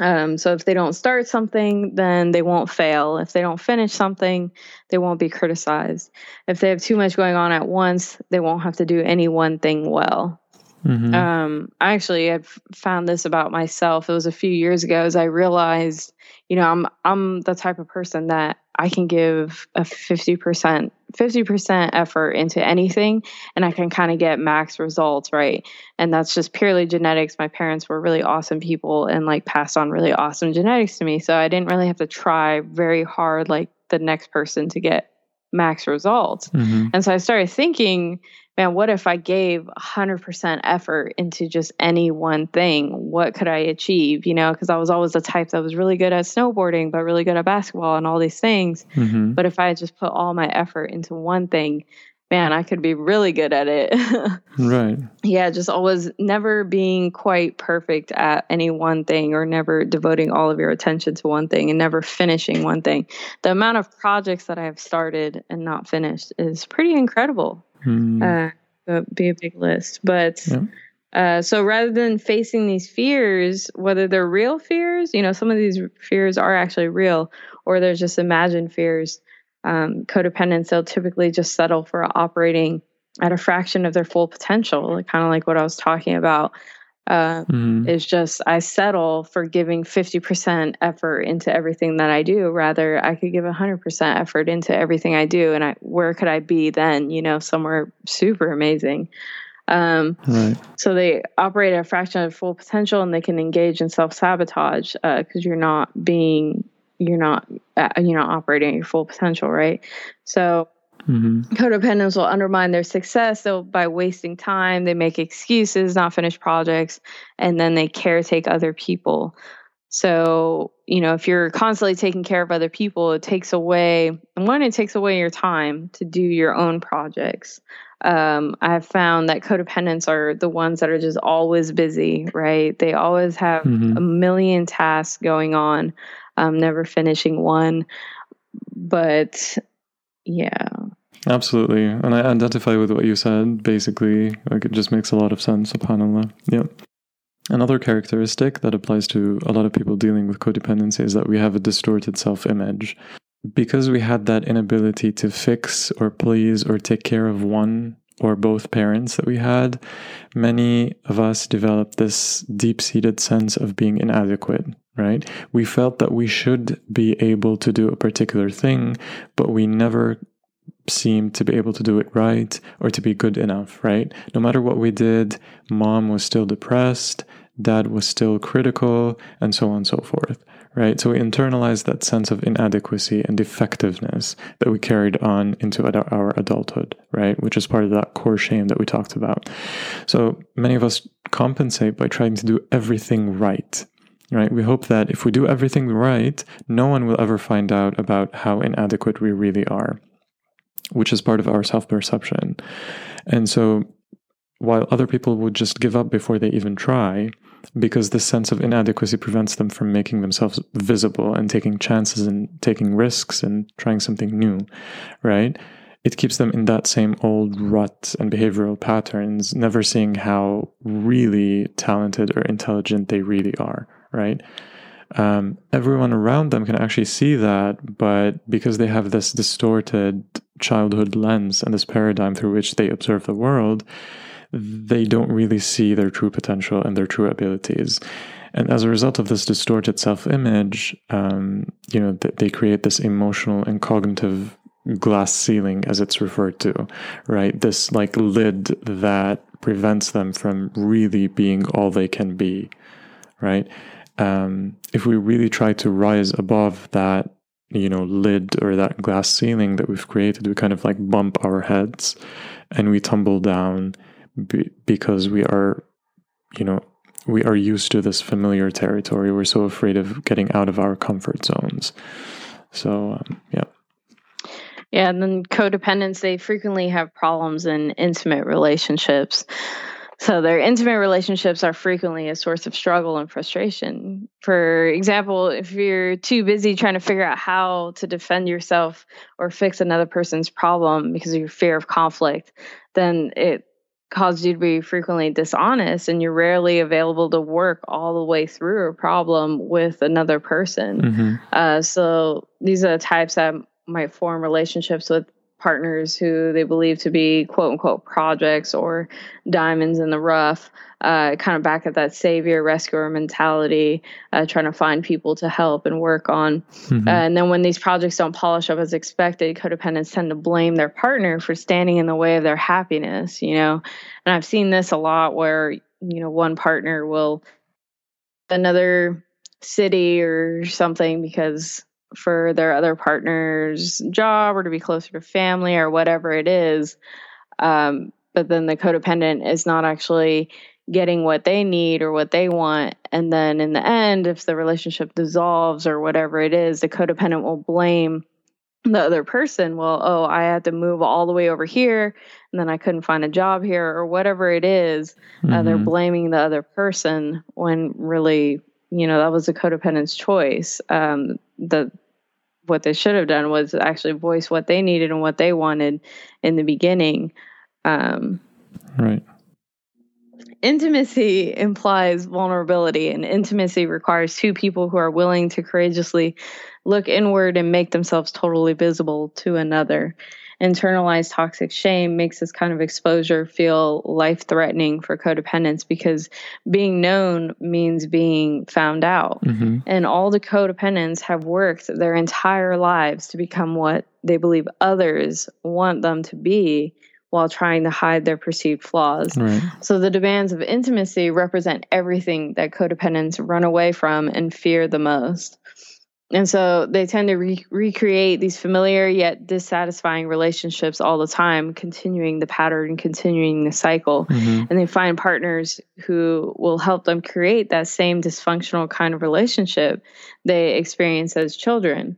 Um, so if they don't start something, then they won't fail. If they don't finish something, they won't be criticized. If they have too much going on at once, they won't have to do any one thing well. Mhm. Um, I actually had found this about myself. It was a few years ago as I realized, you know, I'm I'm the type of person that I can give a 50% 50% effort into anything and I can kind of get max results, right? And that's just purely genetics. My parents were really awesome people and like passed on really awesome genetics to me. So I didn't really have to try very hard like the next person to get max results. Mhm. And so I started thinking, man, what if I gave 100% effort into just any one thing? What could I achieve? You know, because I was always the type that was really good at snowboarding, but really good at basketball and all these things. Mhm. But if I just put all my effort into one thing, man, I could be really good at it. Right. yeah, just always never being quite perfect at any one thing or never devoting all of your attention to one thing and never finishing one thing. The amount of projects that I have started and not finished is pretty incredible. Mm. Uh, be a big list. But Yeah. uh, so rather than facing these fears, whether they're real fears, you know, some of these fears are actually real, or they're just imagined fears. Um, codependents, they'll typically just settle for operating at a fraction of their full potential, like, kind of like what I was talking about. Uh, Mhm. it's just I settle for giving 50% effort into everything that I do. Rather, I could give 100% effort into everything I do. And I, where could I be then? You know, somewhere super amazing. Um, Right. so they operate at a fraction of full potential and they can engage in self sabotage because you're not being, you're not, uh, you're not operating at your full potential, right? So Mhm. codependents will undermine their success they'll, by wasting time they make excuses not finish projects and then they caretake other people so you know if you're constantly taking care of other people it takes away and one it takes away your time to do your own projects um, i've found that codependents are the ones that are just always busy right they always have Mhm. a million tasks going on um, never finishing one but yeah Absolutely. And I identify with what you said, basically. Like it just makes a lot of sense, subhanAllah. Yeah. Another characteristic that applies to a lot of people dealing with codependency is that we have a distorted self image. Because we had that inability to fix or please or take care of one or both parents that we had, many of us developed this deep seated sense of being inadequate, right? We felt that we should be able to do a particular thing, but we never seemed to be able to do it right or to be good enough, right? No matter what we did, mom was still depressed, dad was still critical, and so on and so forth, right? So we internalized that sense of inadequacy and defectiveness that we carried on into our adulthood, right? Which is part of that core shame that we talked about. So many of us compensate by trying to do everything right. Right. We hope that if we do everything right, no one will ever find out about how inadequate we really are which is part of our self perception. And so, while other people would just give up before they even try, because this sense of inadequacy prevents them from making themselves visible and taking chances and taking risks and trying something new, right? It keeps them in that same old rut and behavioral patterns, never seeing how really talented or intelligent they really are, right? um, everyone around them can actually see that, but because they have this distorted childhood lens and this paradigm through which they observe the world, they don't really see their true potential and their true abilities. And as a result of this distorted self-image, um, you know, th- they create this emotional and cognitive glass ceiling, as it's referred to, right? This like lid that prevents them from really being all they can be, right? Um, if we really try to rise above that, you know, lid or that glass ceiling that we've created, we kind of like bump our heads and we tumble down be- because we are, you know, we are used to this familiar territory. We're so afraid of getting out of our comfort zones. So, um, yeah. Yeah, and then codependents, they frequently have problems in intimate relationships. So their intimate relationships are frequently a source of struggle and frustration. For example, if you're too busy trying to figure out how to defend yourself or fix another person's problem because of your fear of conflict, then it caused you to be frequently dishonest and you're rarely available to work all the way through a problem with another person. Mm-hmm. Uh, so these are the types that might form relationships with partners who they believe to be quote unquote projects or diamonds in the rough, uh, kind of back at that savior rescuer mentality, uh, trying to find people to help and work on. Mhm. Uh, and then when these projects don't polish up as expected, codependents tend to blame their partner for standing in the way of their happiness, you know. And I've seen this a lot where, you know, one partner will another city or something because for their other partner's job or to be closer to family or whatever it is. Um, but then the codependent is not actually getting what they need or what they want. And then in the end, if the relationship dissolves or whatever it is, the codependent will blame the other person. Well, oh, I had to move all the way over here and then I couldn't find a job here or whatever it is. Uh, they're Mhm. blaming the other person when really, you know, that was the codependent's choice. Um, the what they should have done was actually voice what they needed and what they wanted in the beginning. Um, Right. intimacy implies vulnerability, and intimacy requires two people who are willing to courageously look inward and make themselves totally visible to another. Internalized toxic shame makes this kind of exposure feel life threatening for codependents because being known means being found out. hmm And all the codependents have worked their entire lives to become what they believe others want them to be while trying to hide their perceived flaws. Right. So the demands of intimacy represent everything that codependents run away from and fear the most. And so they tend to re- recreate these familiar yet dissatisfying relationships all the time, continuing the pattern, continuing the cycle. Hmm and they find partners who will help them create that same dysfunctional kind of relationship they experienced as children.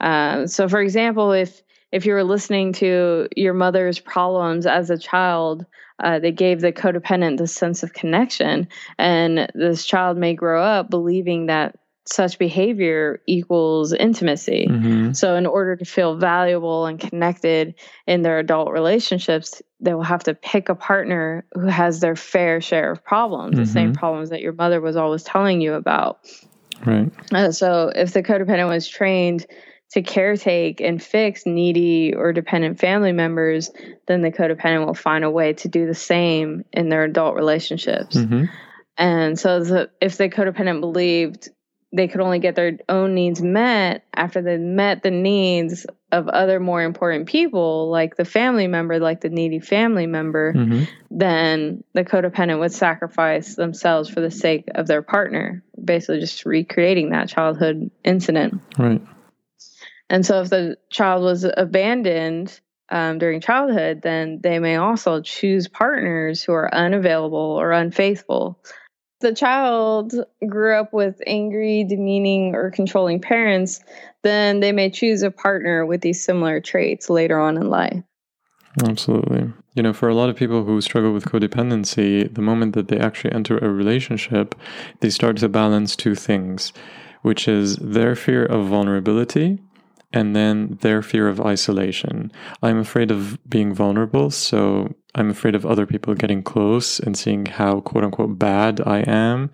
Uh, so, for example, if if you were listening to your mother's problems as a child, uh, they gave the codependent the sense of connection, and this child may grow up believing that such behavior equals intimacy. hmm So, in order to feel valuable and connected in their adult relationships, they will have to pick a partner who has their fair share of problems, the same Mhm. problems that your mother was always telling you about. Right. Uh, so, if the codependent was trained to caretake and fix needy or dependent family members, then the codependent will find a way to do the same in their adult relationships. hmm And so, the, if the codependent believed they could only get their own needs met after they met the needs of other more important people, like the family member, like the needy family member, hmm then the codependent would sacrifice themselves for the sake of their partner, basically just recreating that childhood incident. Right. And so, if the child was abandoned um, during childhood, then they may also choose partners who are unavailable or unfaithful. The child grew up with angry, demeaning, or controlling parents, then they may choose a partner with these similar traits later on in life. Absolutely. You know, for a lot of people who struggle with codependency, the moment that they actually enter a relationship, they start to balance two things, which is their fear of vulnerability and then their fear of isolation. I'm afraid of being vulnerable, so I'm afraid of other people getting close and seeing how quote unquote bad I am.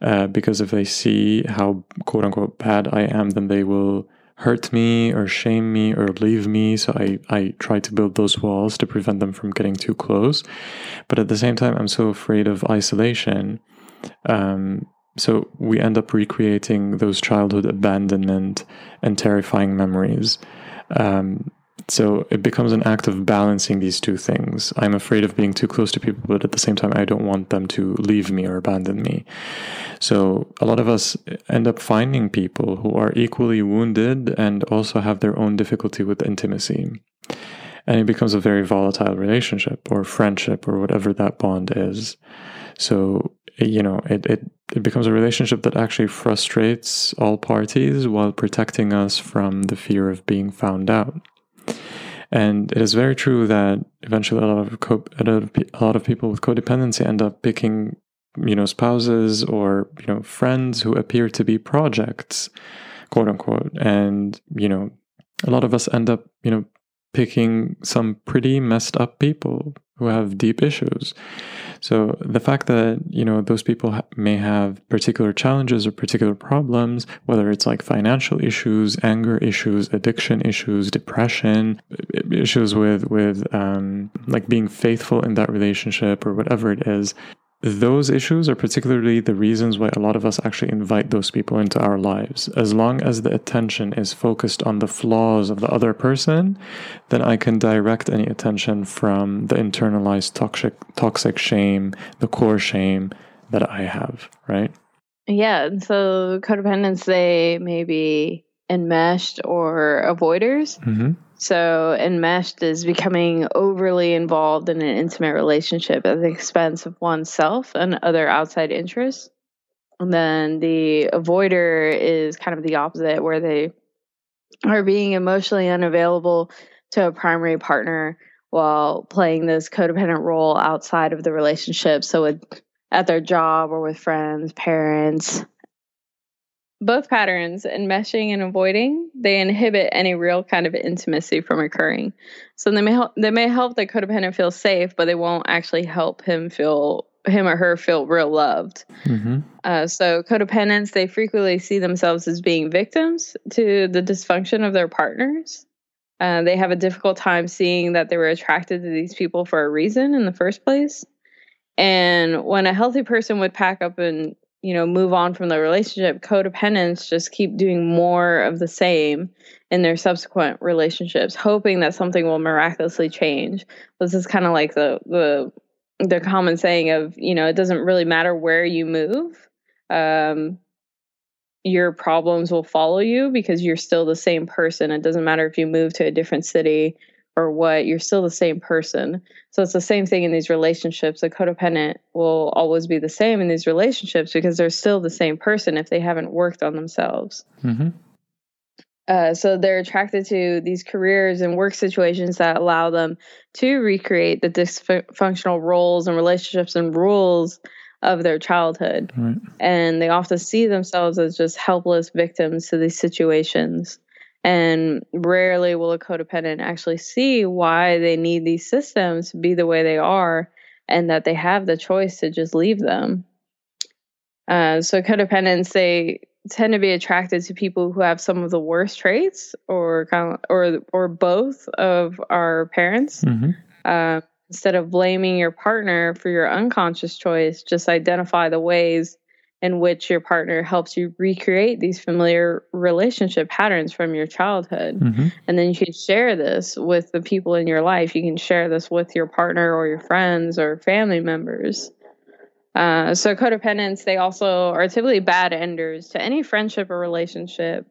Uh, because if they see how quote unquote bad I am, then they will hurt me or shame me or leave me. So I, I try to build those walls to prevent them from getting too close. But at the same time, I'm so afraid of isolation. Um, so we end up recreating those childhood abandonment and terrifying memories. Um, so it becomes an act of balancing these two things. I'm afraid of being too close to people, but at the same time, I don't want them to leave me or abandon me. So a lot of us end up finding people who are equally wounded and also have their own difficulty with intimacy. And it becomes a very volatile relationship or friendship or whatever that bond is. So, you know, it, it, it becomes a relationship that actually frustrates all parties while protecting us from the fear of being found out. And it is very true that eventually a lot of co- a lot of, people with codependency end up picking, you know, spouses or you know friends who appear to be projects, quote unquote. And you know, a lot of us end up, you know, picking some pretty messed up people who have deep issues. So the fact that, you know, those people ha- may have particular challenges or particular problems, whether it's like financial issues, anger issues, addiction issues, depression, issues with with um, like being faithful in that relationship or whatever it is, those issues are particularly the reasons why a lot of us actually invite those people into our lives. As long as the attention is focused on the flaws of the other person, then I can direct any attention from the internalized toxic toxic shame, the core shame that I have, right? Yeah, and so codependents they may be enmeshed or avoiders. Mm-hmm. So, enmeshed is becoming overly involved in an intimate relationship at the expense of oneself and other outside interests. And then the avoider is kind of the opposite, where they are being emotionally unavailable to a primary partner while playing this codependent role outside of the relationship. So, with, at their job or with friends, parents, both patterns, enmeshing and avoiding, they inhibit any real kind of intimacy from occurring. So they may help, they may help the codependent feel safe, but they won't actually help him feel him or her feel real loved. Mm-hmm. Uh, so codependents they frequently see themselves as being victims to the dysfunction of their partners. Uh, they have a difficult time seeing that they were attracted to these people for a reason in the first place. And when a healthy person would pack up and you know move on from the relationship codependents just keep doing more of the same in their subsequent relationships hoping that something will miraculously change. This is kind of like the the the common saying of you know it doesn't really matter where you move um your problems will follow you because you're still the same person. It doesn't matter if you move to a different city or what, you're still the same person. So it's the same thing in these relationships. A codependent will always be the same in these relationships because they're still the same person if they haven't worked on themselves. Mm-hmm. Uh, so they're attracted to these careers and work situations that allow them to recreate the dysfunctional roles and relationships and rules of their childhood. Right. And they often see themselves as just helpless victims to these situations. And rarely will a codependent actually see why they need these systems to be the way they are and that they have the choice to just leave them. Uh, so, codependents, they tend to be attracted to people who have some of the worst traits or kind of, or or both of our parents. Mm-hmm. Uh, instead of blaming your partner for your unconscious choice, just identify the ways in which your partner helps you recreate these familiar relationship patterns from your childhood. Mm-hmm. And then you can share this with the people in your life. You can share this with your partner or your friends or family members. Uh, so, codependents, they also are typically bad enders to any friendship or relationship.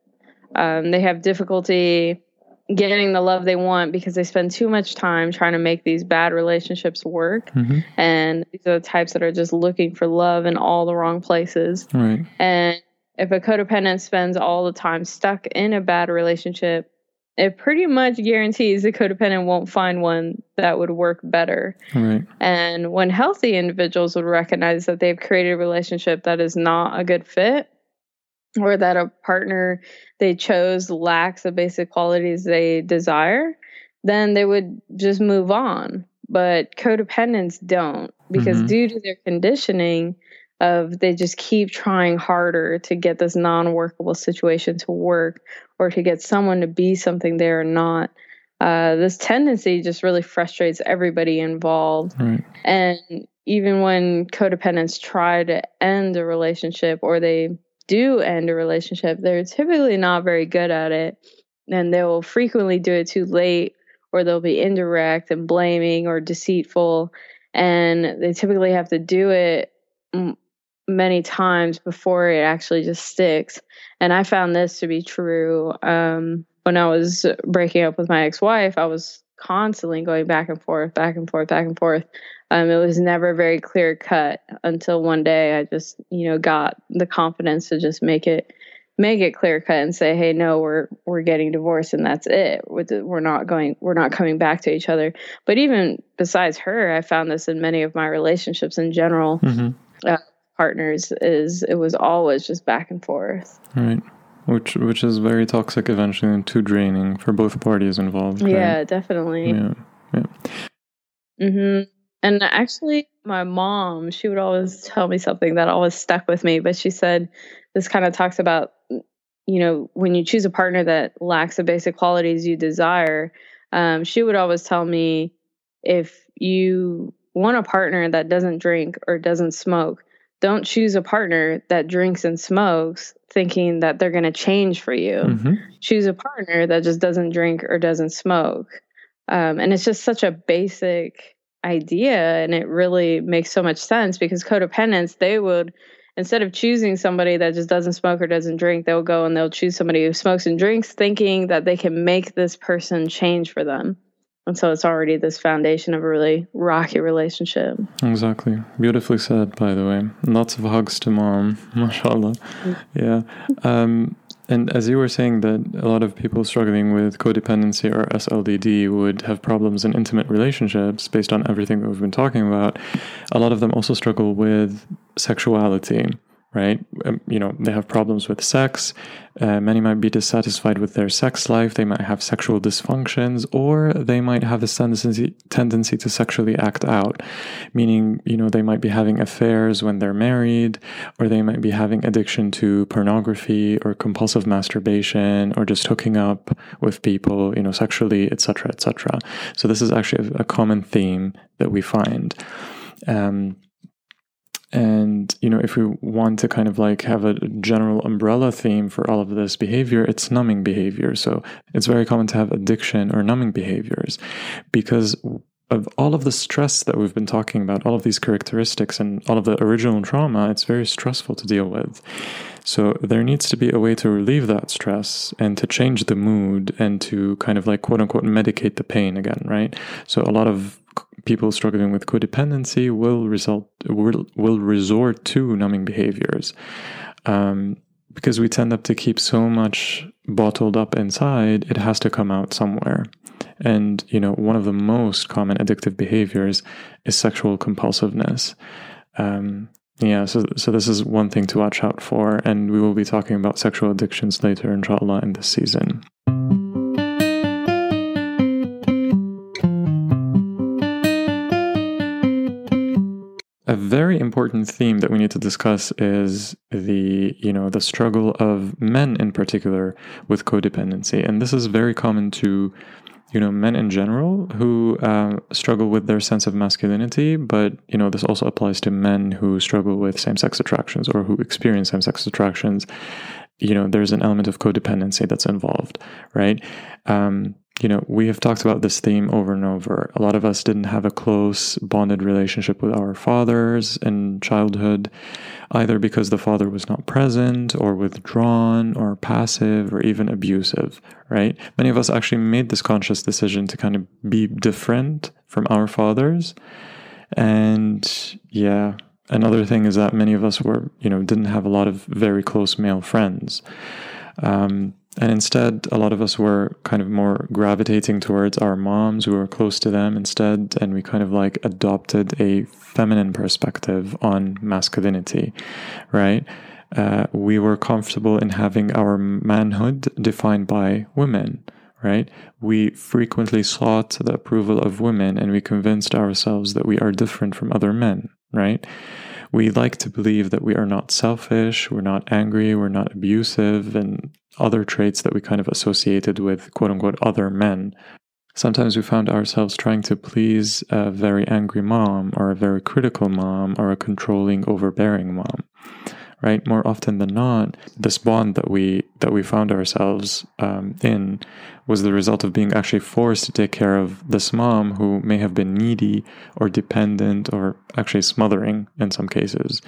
Um, they have difficulty getting the love they want because they spend too much time trying to make these bad relationships work. Mm-hmm. And these are the types that are just looking for love in all the wrong places. Right. And if a codependent spends all the time stuck in a bad relationship, it pretty much guarantees the codependent won't find one that would work better. Right. And when healthy individuals would recognize that they've created a relationship that is not a good fit, or that a partner they chose lacks the basic qualities they desire, then they would just move on. But codependents don't because Mhm. due to their conditioning of they just keep trying harder to get this non-workable situation to work or to get someone to be something they're not. Uh, this tendency just really frustrates everybody involved. Right. And even when codependents try to end a relationship or they do end a relationship, they're typically not very good at it. And they will frequently do it too late, or they'll be indirect and blaming or deceitful. And they typically have to do it many times before it actually just sticks. And I found this to be true um, when I was breaking up with my ex wife. I was constantly going back and forth, back and forth, back and forth. Um, it was never very clear cut until one day I just, you know, got the confidence to just make it make it clear cut and say, "Hey, no, we're we're getting divorced and that's it. We're not going we're not coming back to each other." But even besides her, I found this in many of my relationships in general, Mm-hmm. partners is it was always just back and forth. Right. Which which is very toxic eventually and too draining for both parties involved. right? Yeah, definitely. Yeah. hmm And actually, my mom, she would always tell me something that always stuck with me. But she said, this kind of talks about, you know, when you choose a partner that lacks the basic qualities you desire. Um, she would always tell me, if you want a partner that doesn't drink or doesn't smoke, don't choose a partner that drinks and smokes thinking that they're going to change for you. Mm-hmm. Choose a partner that just doesn't drink or doesn't smoke. Um, and it's just such a basic idea. And it really makes so much sense because codependents, they would, instead of choosing somebody that just doesn't smoke or doesn't drink, they'll go and they'll choose somebody who smokes and drinks thinking that they can make this person change for them. And so it's already this foundation of a really rocky relationship. Exactly. Beautifully said, by the way. Lots of hugs to mom. MashaAllah. Mm-hmm. Yeah. Um, and as you were saying that a lot of people struggling with codependency or SLDD would have problems in intimate relationships based on everything that we've been talking about, a lot of them also struggle with sexuality right? Um, you know, they have problems with sex. Uh, many might be dissatisfied with their sex life. They might have sexual dysfunctions, or they might have this tendency tendency to sexually act out, meaning you know they might be having affairs when they're married, or they might be having addiction to pornography or compulsive masturbation, or just hooking up with people, you know, sexually, etc., etc. So this is actually a, a common theme that we find. Um, and, you know, if we want to kind of like have a general umbrella theme for all of this behavior, it's numbing behavior. So it's very common to have addiction or numbing behaviors because of all of the stress that we've been talking about, all of these characteristics and all of the original trauma, it's very stressful to deal with. So there needs to be a way to relieve that stress and to change the mood and to kind of like quote unquote medicate the pain again, right? So a lot of people struggling with codependency will result will, will resort to numbing behaviors. Um, because we tend up to keep so much bottled up inside it has to come out somewhere. And you know one of the most common addictive behaviors is sexual compulsiveness. Um, yeah so, so this is one thing to watch out for and we will be talking about sexual addictions later inshallah in this season a very important theme that we need to discuss is the you know the struggle of men in particular with codependency. And this is very common to you know men in general who uh, struggle with their sense of masculinity but you know this also applies to men who struggle with same-sex attractions or who experience same-sex attractions. You know there's an element of codependency that's involved right? Um, you know, we have talked about this theme over and over. A lot of us didn't have a close bonded relationship with our fathers in childhood, either because the father was not present or withdrawn or passive or even abusive, right? Many of us actually made this conscious decision to kind of be different from our fathers. And yeah, another thing is that many of us were, you know, didn't have a lot of very close male friends. Um, and instead, a lot of us were kind of more gravitating towards our moms. We were close to them instead, and we kind of like adopted a feminine perspective on masculinity, right? Uh, we were comfortable in having our manhood defined by women, right? We frequently sought the approval of women and we convinced ourselves that we are different from other men, right? we like to believe that we are not selfish, we're not angry, we're not abusive, and other traits that we kind of associated with quote unquote other men. Sometimes we found ourselves trying to please a very angry mom, or a very critical mom, or a controlling, overbearing mom right? More often than not, this bond that we that we found ourselves um, in was the result of being actually forced to take care of this mom who may have been needy or dependent or actually smothering in some cases.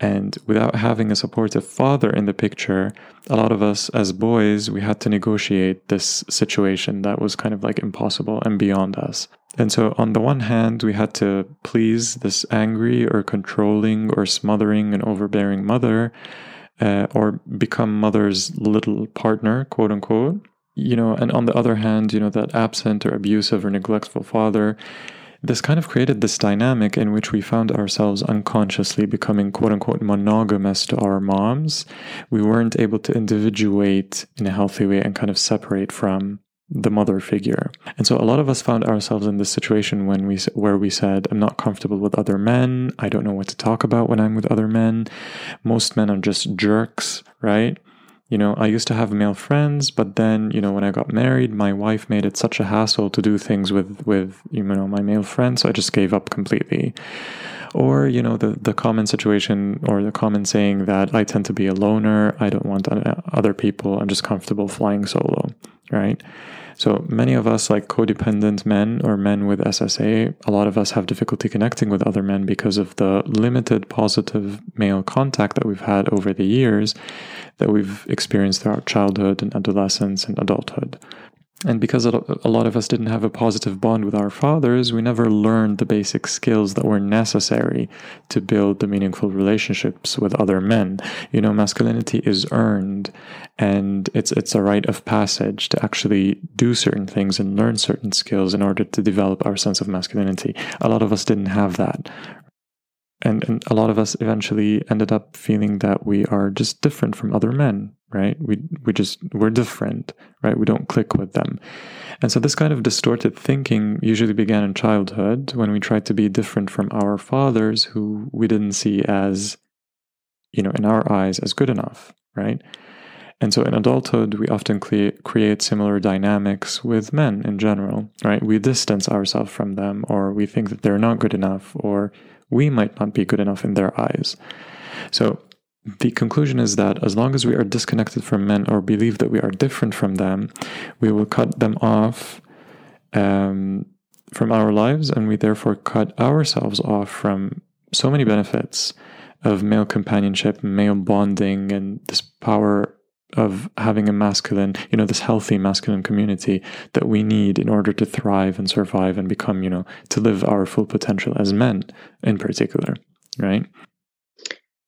And without having a supportive father in the picture, a lot of us as boys, we had to negotiate this situation that was kind of like impossible and beyond us. And so, on the one hand, we had to please this angry or controlling or smothering and overbearing mother, uh, or become mother's little partner, quote unquote. You know, and on the other hand, you know, that absent or abusive or neglectful father, this kind of created this dynamic in which we found ourselves unconsciously becoming quote unquote monogamous to our moms. We weren't able to individuate in a healthy way and kind of separate from the mother figure. And so a lot of us found ourselves in this situation when we where we said I'm not comfortable with other men, I don't know what to talk about when I'm with other men. Most men are just jerks, right? You know, I used to have male friends, but then, you know, when I got married, my wife made it such a hassle to do things with with you know my male friends, so I just gave up completely. Or, you know, the the common situation or the common saying that I tend to be a loner, I don't want other people, I'm just comfortable flying solo, right? So many of us, like codependent men or men with SSA, a lot of us have difficulty connecting with other men because of the limited positive male contact that we've had over the years that we've experienced throughout childhood and adolescence and adulthood. And because a lot of us didn't have a positive bond with our fathers, we never learned the basic skills that were necessary to build the meaningful relationships with other men. You know, masculinity is earned and it's it's a rite of passage to actually do certain things and learn certain skills in order to develop our sense of masculinity. A lot of us didn't have that, and, and a lot of us eventually ended up feeling that we are just different from other men right? We we just we're different right? We don't click with them. And so this kind of distorted thinking usually began in childhood when we tried to be different from our fathers who we didn't see as you know in our eyes as good enough right? And so in adulthood we often cre- create similar dynamics with men in general right? We distance ourselves from them or we think that they're not good enough or we might not be good enough in their eyes. So the conclusion is that as long as we are disconnected from men or believe that we are different from them, we will cut them off um, from our lives, and we therefore cut ourselves off from so many benefits of male companionship, male bonding, and this power of having a masculine, you know, this healthy masculine community that we need in order to thrive and survive and become, you know, to live our full potential as men in particular, right?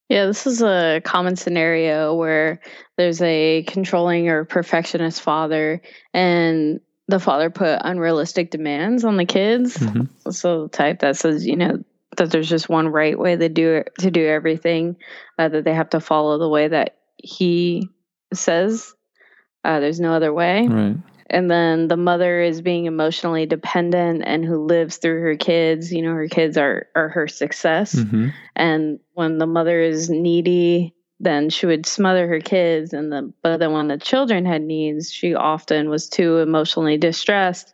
Yeah, this is a common scenario where there's a controlling or perfectionist father and the father put unrealistic demands on the kids. Mm-hmm. So the type that says, you know, that there's just one right way to do it, to do everything, uh, that they have to follow the way that he says uh, there's no other way. Right. And then the mother is being emotionally dependent and who lives through her kids. You know, her kids are, are her success. Mm-hmm. And when the mother is needy, then she would smother her kids. And the but then when the children had needs, she often was too emotionally distressed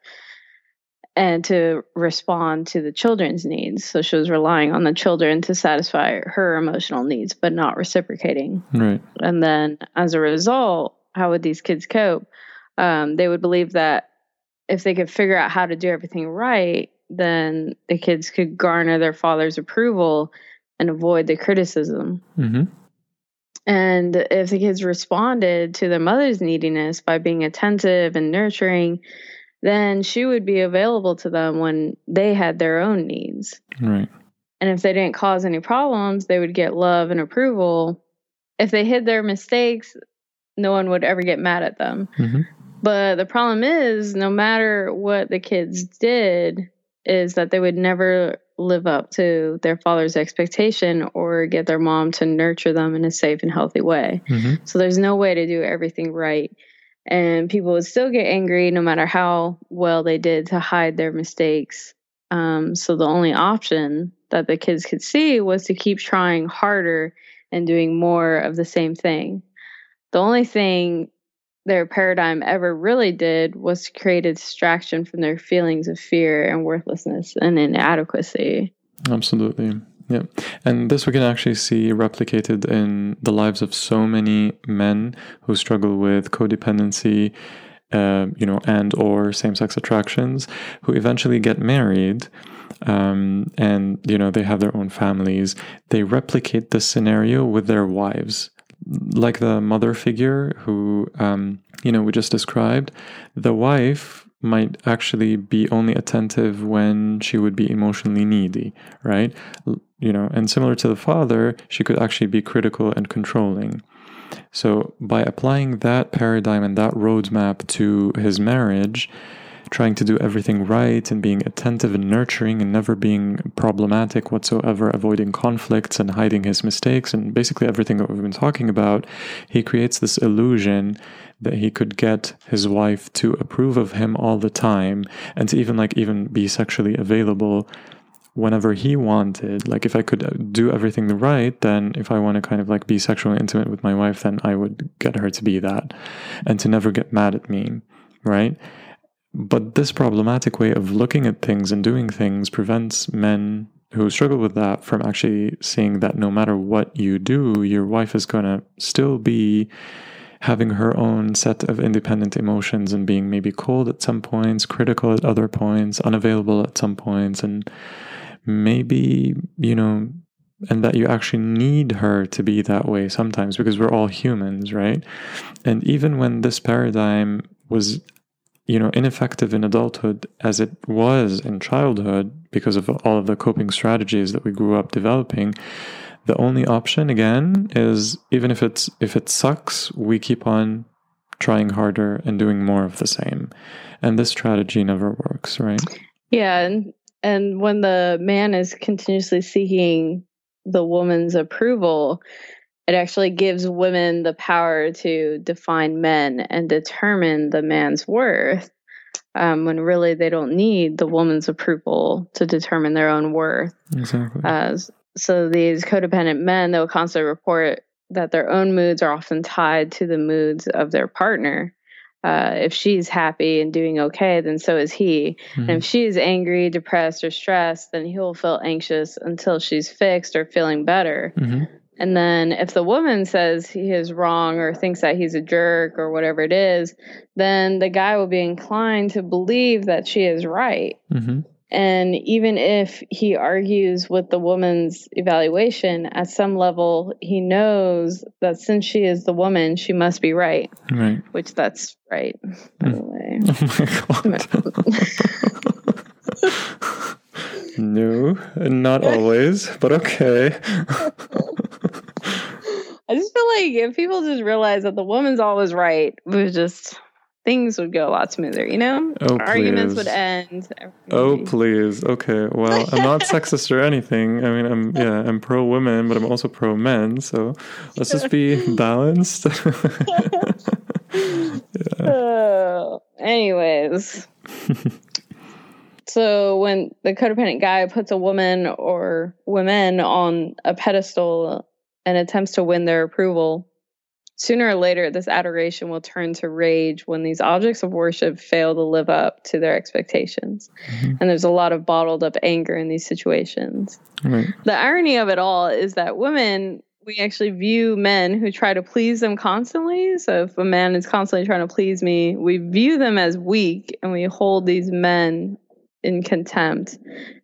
and to respond to the children's needs. So she was relying on the children to satisfy her emotional needs, but not reciprocating. Right. And then as a result, how would these kids cope? Um, they would believe that if they could figure out how to do everything right, then the kids could garner their father's approval and avoid the criticism. Mm-hmm. And if the kids responded to their mother's neediness by being attentive and nurturing, then she would be available to them when they had their own needs. Right. And if they didn't cause any problems, they would get love and approval. If they hid their mistakes, no one would ever get mad at them. Mm-hmm. But the problem is, no matter what the kids did, is that they would never live up to their father's expectation or get their mom to nurture them in a safe and healthy way. Mm-hmm. So there's no way to do everything right and people would still get angry no matter how well they did to hide their mistakes. Um, so the only option that the kids could see was to keep trying harder and doing more of the same thing. The only thing their paradigm ever really did was to create a distraction from their feelings of fear and worthlessness and inadequacy. Absolutely. Yeah. And this we can actually see replicated in the lives of so many men who struggle with codependency, uh, you know, and or same-sex attractions, who eventually get married, um, and you know they have their own families. They replicate this scenario with their wives, like the mother figure who, um, you know, we just described. The wife might actually be only attentive when she would be emotionally needy, right? You know, and similar to the father, she could actually be critical and controlling. So, by applying that paradigm and that roadmap to his marriage, trying to do everything right and being attentive and nurturing and never being problematic whatsoever, avoiding conflicts and hiding his mistakes and basically everything that we've been talking about, he creates this illusion that he could get his wife to approve of him all the time and to even like even be sexually available whenever he wanted. Like if I could uh, do everything right, then if I want to kind of like be sexually intimate with my wife, then I would get her to be that and to never get mad at me, right? But this problematic way of looking at things and doing things prevents men who struggle with that from actually seeing that no matter what you do, your wife is going to still be having her own set of independent emotions and being maybe cold at some points, critical at other points, unavailable at some points, and maybe, you know, and that you actually need her to be that way sometimes because we're all humans, right? And even when this paradigm was you know ineffective in adulthood as it was in childhood because of all of the coping strategies that we grew up developing the only option again is even if it's if it sucks we keep on trying harder and doing more of the same and this strategy never works right yeah and and when the man is continuously seeking the woman's approval, it actually gives women the power to define men and determine the man's worth. Um, when really they don't need the woman's approval to determine their own worth. Exactly. Uh, so these codependent men, they'll constantly report that their own moods are often tied to the moods of their partner uh, if she's happy and doing okay, then so is he. Mm-hmm. And if she's angry, depressed, or stressed, then he'll feel anxious until she's fixed or feeling better. Mm-hmm. And then if the woman says he is wrong or thinks that he's a jerk or whatever it is, then the guy will be inclined to believe that she is right. Mm-hmm. And even if he argues with the woman's evaluation, at some level, he knows that since she is the woman, she must be right. Right. Which that's right, by mm. the way. Oh my God. no, not always, but okay. I just feel like if people just realize that the woman's always right, we just things would go a lot smoother, you know? Oh, Arguments would end. Oh, please. Okay. Well, I'm not sexist or anything. I mean, I'm, yeah, I'm pro women, but I'm also pro men. So let's just be balanced. yeah. uh, anyways. so when the codependent guy puts a woman or women on a pedestal and attempts to win their approval, Sooner or later, this adoration will turn to rage when these objects of worship fail to live up to their expectations. Mm-hmm. And there's a lot of bottled up anger in these situations. Right. The irony of it all is that women, we actually view men who try to please them constantly. So if a man is constantly trying to please me, we view them as weak and we hold these men in contempt.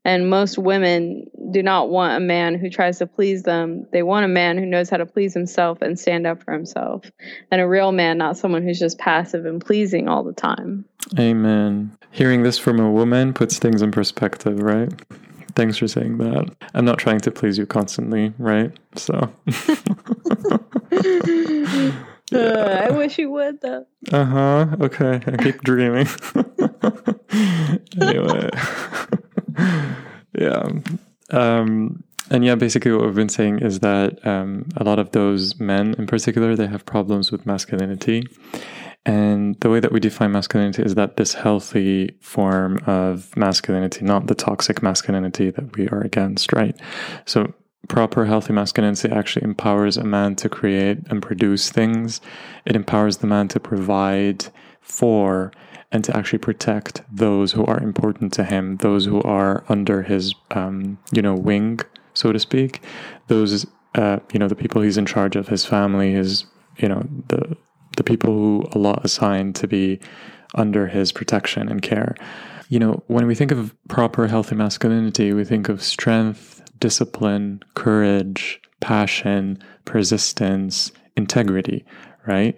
And most women do not want a man who tries to please them. They want a man who knows how to please himself and stand up for himself. And a real man, not someone who's just passive and pleasing all the time. Amen. Hearing this from a woman puts things in perspective, right? Thanks for saying that. I'm not trying to please you constantly, right? So. Uh, I wish you would though. Uh huh. Okay. I keep dreaming. anyway. yeah. Um, and yeah, basically what we've been saying is that um, a lot of those men in particular, they have problems with masculinity. And the way that we define masculinity is that this healthy form of masculinity, not the toxic masculinity that we are against, right? So proper healthy masculinity actually empowers a man to create and produce things. It empowers the man to provide for and to actually protect those who are important to him, those who are under his, um, you know, wing, so to speak. Those, uh, you know, the people he's in charge of, his family, his, you know, the the people who Allah assigned to be under his protection and care. You know, when we think of proper healthy masculinity, we think of strength, discipline, courage, passion, persistence, integrity, right?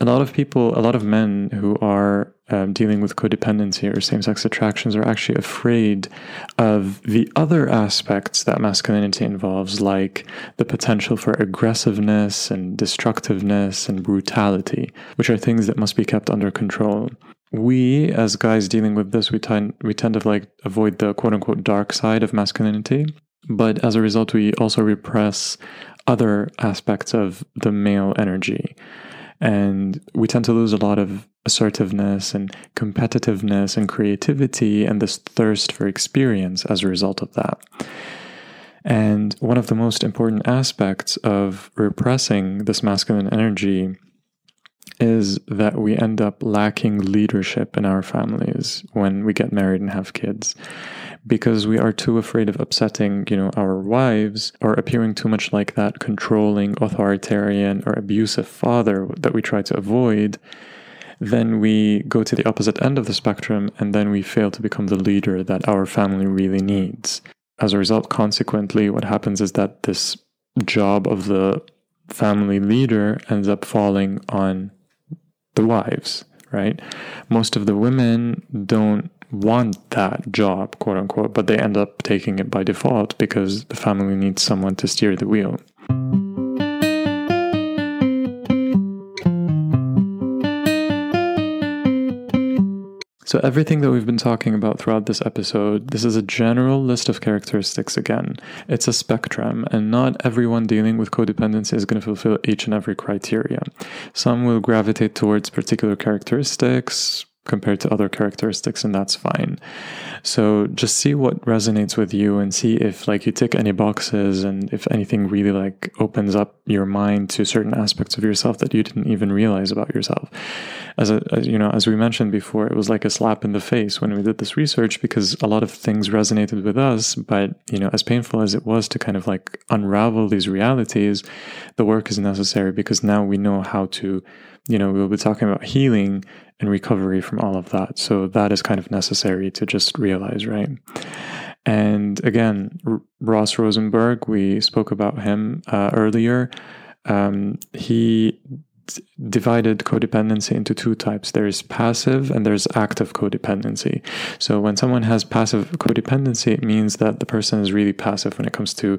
A lot of people, a lot of men who are um, dealing with codependency or same sex attractions are actually afraid of the other aspects that masculinity involves, like the potential for aggressiveness and destructiveness and brutality, which are things that must be kept under control we as guys dealing with this we tend we tend to like avoid the quote unquote dark side of masculinity but as a result we also repress other aspects of the male energy. And we tend to lose a lot of assertiveness and competitiveness and creativity and this thirst for experience as a result of that. And one of the most important aspects of repressing this masculine energy is that we end up lacking leadership in our families when we get married and have kids because we are too afraid of upsetting, you know, our wives or appearing too much like that controlling, authoritarian, or abusive father that we try to avoid. Then we go to the opposite end of the spectrum and then we fail to become the leader that our family really needs. As a result, consequently, what happens is that this job of the family leader ends up falling on the wives, right? Most of the women don't want that job, quote unquote, but they end up taking it by default because the family needs someone to steer the wheel. So, everything that we've been talking about throughout this episode, this is a general list of characteristics again. It's a spectrum, and not everyone dealing with codependency is going to fulfill each and every criteria. Some will gravitate towards particular characteristics, compared to other characteristics and that's fine. So just see what resonates with you and see if like you tick any boxes and if anything really like opens up your mind to certain aspects of yourself that you didn't even realize about yourself. As a as, you know as we mentioned before it was like a slap in the face when we did this research because a lot of things resonated with us but you know as painful as it was to kind of like unravel these realities the work is necessary because now we know how to you know we'll be talking about healing and recovery from all of that. So that is kind of necessary to just realize, right? And again, R- Ross Rosenberg, we spoke about him uh, earlier. Um, he divided codependency into two types there's passive and there's active codependency. So, when someone has passive codependency, it means that the person is really passive when it comes to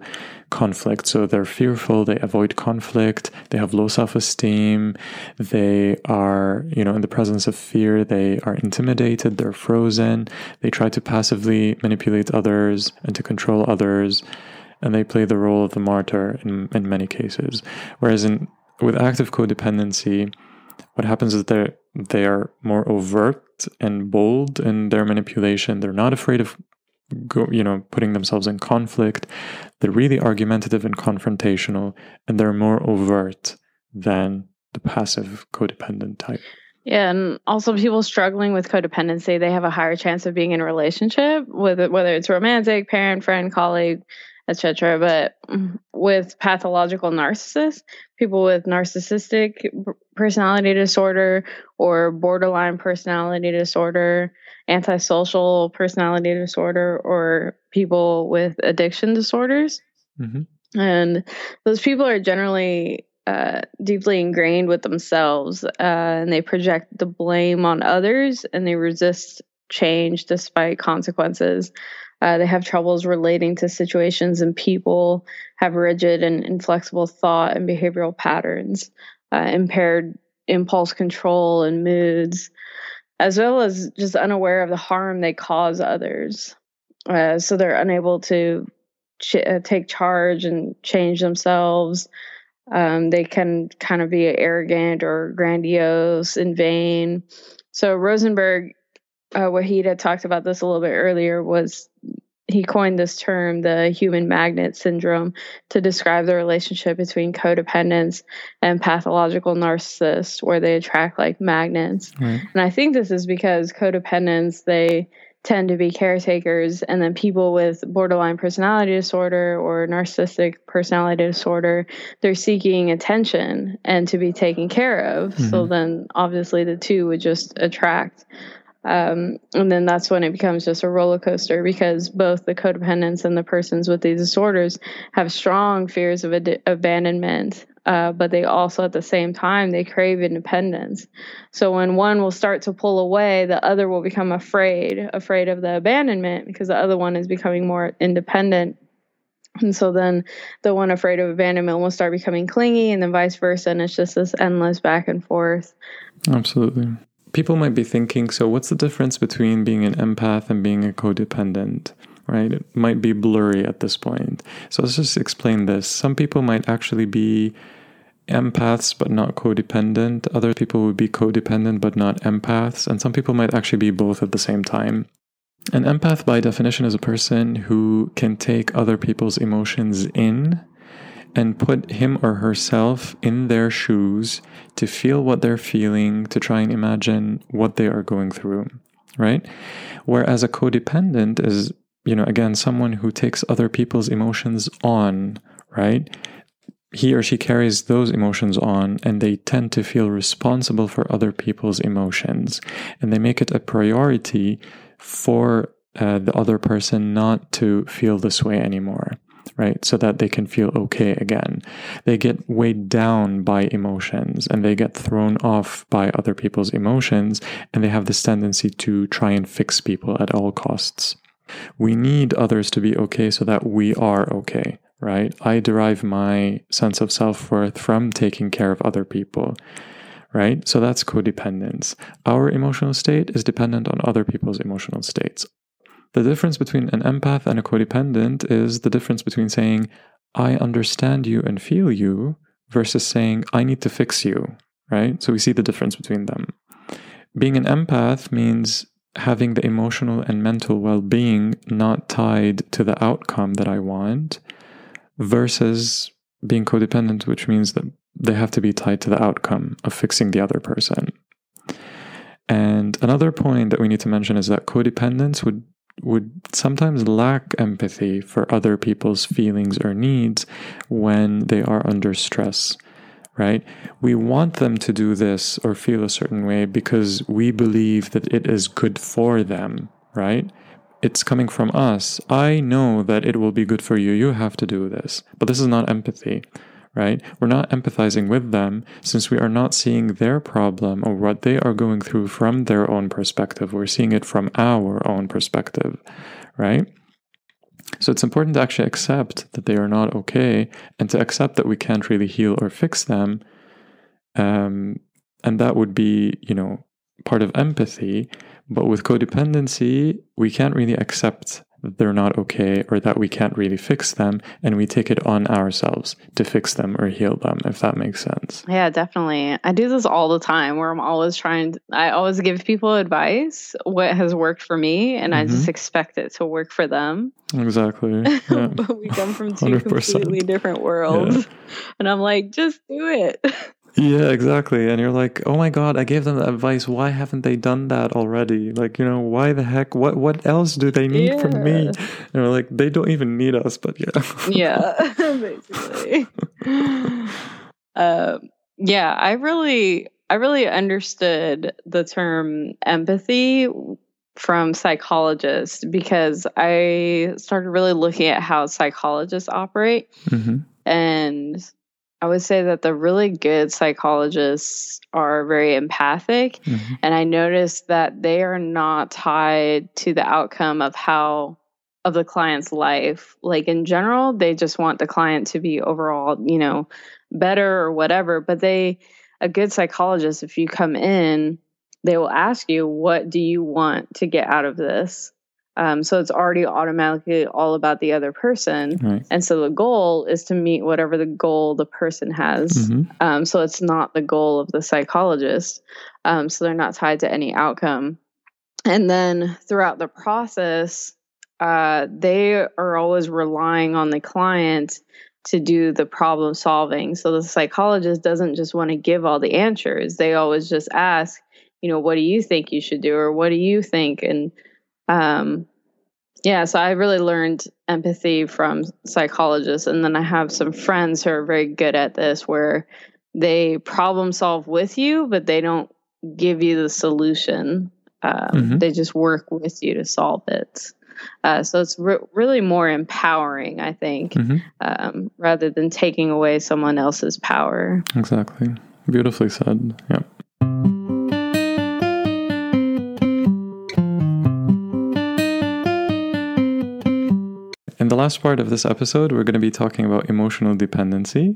conflict. So, they're fearful, they avoid conflict, they have low self esteem, they are, you know, in the presence of fear, they are intimidated, they're frozen, they try to passively manipulate others and to control others and they play the role of the martyr in, in many cases. Whereas in with active codependency, what happens is they they are more overt and bold in their manipulation. They're not afraid of go, you know putting themselves in conflict. They're really argumentative and confrontational, and they're more overt than the passive codependent type. Yeah, and also people struggling with codependency, they have a higher chance of being in a relationship with whether it's romantic, parent, friend, colleague, etc. But with pathological narcissists, people with narcissistic personality disorder or borderline personality disorder, antisocial personality disorder, or people with addiction disorders. Mm-hmm. And those people are generally uh, deeply ingrained with themselves uh, and they project the blame on others and they resist change despite consequences. Uh, they have troubles relating to situations and people, have rigid and inflexible thought and behavioral patterns, uh, impaired impulse control and moods, as well as just unaware of the harm they cause others. Uh, so they're unable to ch- uh, take charge and change themselves. Um, they can kind of be arrogant or grandiose and vain. So Rosenberg uh, Wahid had talked about this a little bit earlier was he coined this term, the human magnet syndrome, to describe the relationship between codependents and pathological narcissists, where they attract like magnets. Right. And I think this is because codependents, they tend to be caretakers, and then people with borderline personality disorder or narcissistic personality disorder, they're seeking attention and to be taken care of. Mm-hmm. So then obviously the two would just attract. Um, and then that's when it becomes just a roller coaster because both the codependents and the persons with these disorders have strong fears of ad- abandonment, uh, but they also at the same time they crave independence. So when one will start to pull away, the other will become afraid, afraid of the abandonment because the other one is becoming more independent. And so then the one afraid of abandonment will start becoming clingy and then vice versa. And it's just this endless back and forth. Absolutely people might be thinking so, what's the difference between being an empath and being a codependent? Right? It might be blurry at this point. So, let's just explain this. Some people might actually be empaths but not codependent. Other people would be codependent but not empaths. And some people might actually be both at the same time. An empath, by definition, is a person who can take other people's emotions in and put him or herself in their shoes to feel what they're feeling, to try and imagine what they are going through, right? Whereas a codependent is, you know, again, someone who takes other people's emotions on, right? He or she carries those emotions on and they tend to feel responsible for other people's emotions. And they make it a priority for uh, the other person not to feel this way anymore right? So that they can feel okay again. They get weighed down by emotions and they get thrown off by other people's emotions, and they have this tendency to try and fix people at all costs. We need others to be okay so that we are okay, right? I derive my sense of self worth from taking care of other people right? So that's codependence. Our emotional state is dependent on other people's emotional states. The difference between an empath and a codependent is the difference between saying, I understand you and feel you, versus saying, I need to fix you, right? So we see the difference between them. Being an empath means having the emotional and mental well being not tied to the outcome that I want, versus being codependent, which means that they have to be tied to the outcome of fixing the other person. And another point that we need to mention is that codependence would would sometimes lack empathy for other people's feelings or needs when they are under stress, right? We want them to do this or feel a certain way because we believe that it is good for them, right? It's coming from us. I know that it will be good for you. You have to do this. But this is not empathy right? We're not empathizing with them since we are not seeing their problem or what they are going through from their own perspective. We're seeing it from our own perspective, right? So it's important to actually accept that they are not okay and to accept that we can't really heal or fix them. Um, and that would be, you know, part of empathy. But with codependency, we can't really accept they're not okay or that we can't really fix them and we take it on ourselves to fix them or heal them if that makes sense yeah definitely i do this all the time where i'm always trying to, i always give people advice what has worked for me and mm-hmm. i just mm-hmm. expect it to work for them exactly yeah. but we come from 2 100%. completely different worlds yeah. and i'm like just do it yeah, exactly. And you're like, oh my god, I gave them the advice. Why haven't they done that already? Like, you know, why the heck? What what else do they need yeah. from me? And we're like, they don't even need us, but yeah. yeah, basically. um, yeah, I really, I really understood the term empathy from psychologists because I started really looking at how psychologists operate. Mm-hmm. And I would say that the really good psychologists are very empathic. Mm-hmm. And I noticed that they are not tied to the outcome of how, of the client's life. Like in general, they just want the client to be overall, you know, better or whatever. But they, a good psychologist, if you come in, they will ask you, what do you want to get out of this? Um, so it's already automatically all about the other person. Right. And so the goal is to meet whatever the goal the person has. Mm-hmm. Um, so it's not the goal of the psychologist. Um, so they're not tied to any outcome. And then throughout the process, uh, they are always relying on the client to do the problem solving. So the psychologist doesn't just want to give all the answers. They always just ask, you know, what do you think you should do? Or what do you think? And um, yeah, so I really learned empathy from psychologists. And then I have some friends who are very good at this where they problem solve with you, but they don't give you the solution. Um, mm-hmm. They just work with you to solve it. Uh, so it's re- really more empowering, I think, mm-hmm. um, rather than taking away someone else's power. Exactly. Beautifully said. Yeah. Last part of this episode, we're going to be talking about emotional dependency.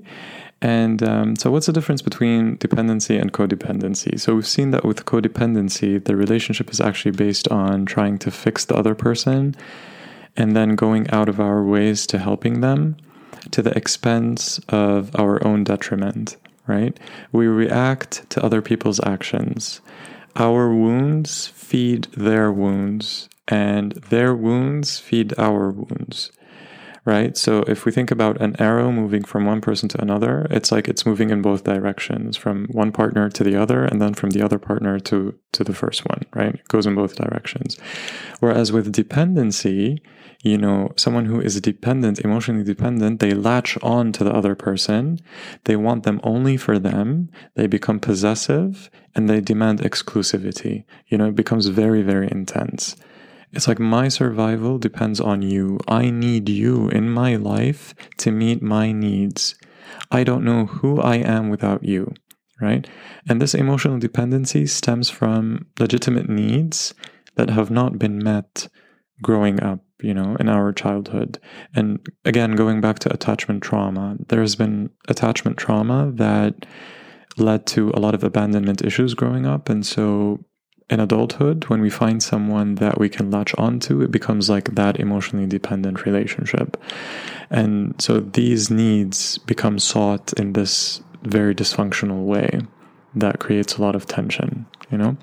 And um, so, what's the difference between dependency and codependency? So, we've seen that with codependency, the relationship is actually based on trying to fix the other person and then going out of our ways to helping them to the expense of our own detriment, right? We react to other people's actions. Our wounds feed their wounds, and their wounds feed our wounds right? So if we think about an arrow moving from one person to another, it's like it's moving in both directions, from one partner to the other, and then from the other partner to to the first one, right? It goes in both directions. Whereas with dependency, you know, someone who is dependent, emotionally dependent, they latch on to the other person. They want them only for them. They become possessive and they demand exclusivity. You know, it becomes very, very intense. It's like my survival depends on you. I need you in my life to meet my needs. I don't know who I am without you, right? And this emotional dependency stems from legitimate needs that have not been met growing up, you know, in our childhood. And again, going back to attachment trauma, there's been attachment trauma that led to a lot of abandonment issues growing up. And so in adulthood, when we find someone that we can latch onto, it becomes like that emotionally dependent relationship. And so these needs become sought in this very dysfunctional way that creates a lot of tension, you know?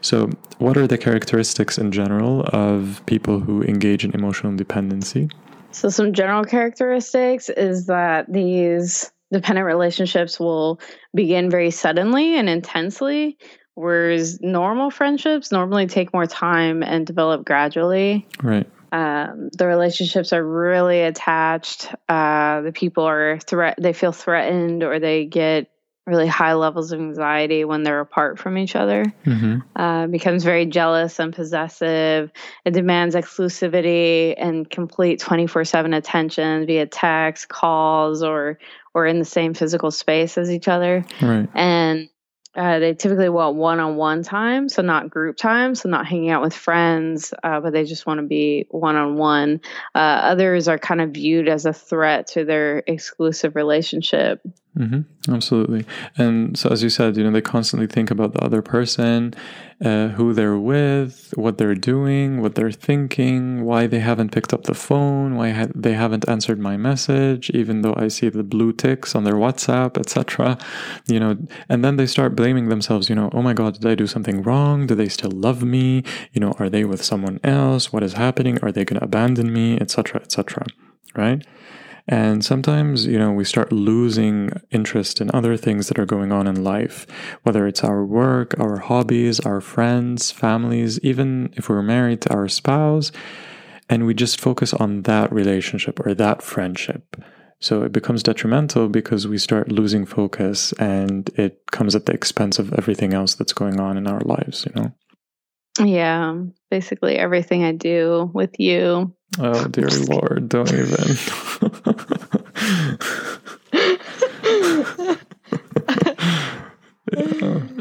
So, what are the characteristics in general of people who engage in emotional dependency? So, some general characteristics is that these dependent relationships will begin very suddenly and intensely Whereas normal friendships normally take more time and develop gradually. Right. Um, the relationships are really attached. Uh, the people are threat. They feel threatened, or they get really high levels of anxiety when they're apart from each other. Mm-hmm. Uh, becomes very jealous and possessive. It demands exclusivity and complete twenty four seven attention via text, calls, or or in the same physical space as each other. Right. And uh, they typically want one-on-one time, so not group time, so not hanging out with friends, uh, but they just want to be one-on-one. Uh, others are kind of viewed as a threat to their exclusive relationship. Mm-hmm. Absolutely. And so, as you said, you know, they constantly think about the other person, uh, who they're with, what they're doing, what they're thinking, why they haven't picked up the phone, why ha- they haven't answered my message, even though I see the blue ticks on their WhatsApp, etc. You know, and then they start blaming themselves. You know, oh my God, did I do something wrong? Do they still love me? You know, are they with someone else? What is happening? Are they going to abandon me? Etc. Etc. Right? And sometimes, you know, we start losing interest in other things that are going on in life, whether it's our work, our hobbies, our friends, families, even if we're married to our spouse, and we just focus on that relationship or that friendship. So it becomes detrimental because we start losing focus and it comes at the expense of everything else that's going on in our lives, you know? Yeah, basically everything I do with you. Oh, dear Lord, don't even.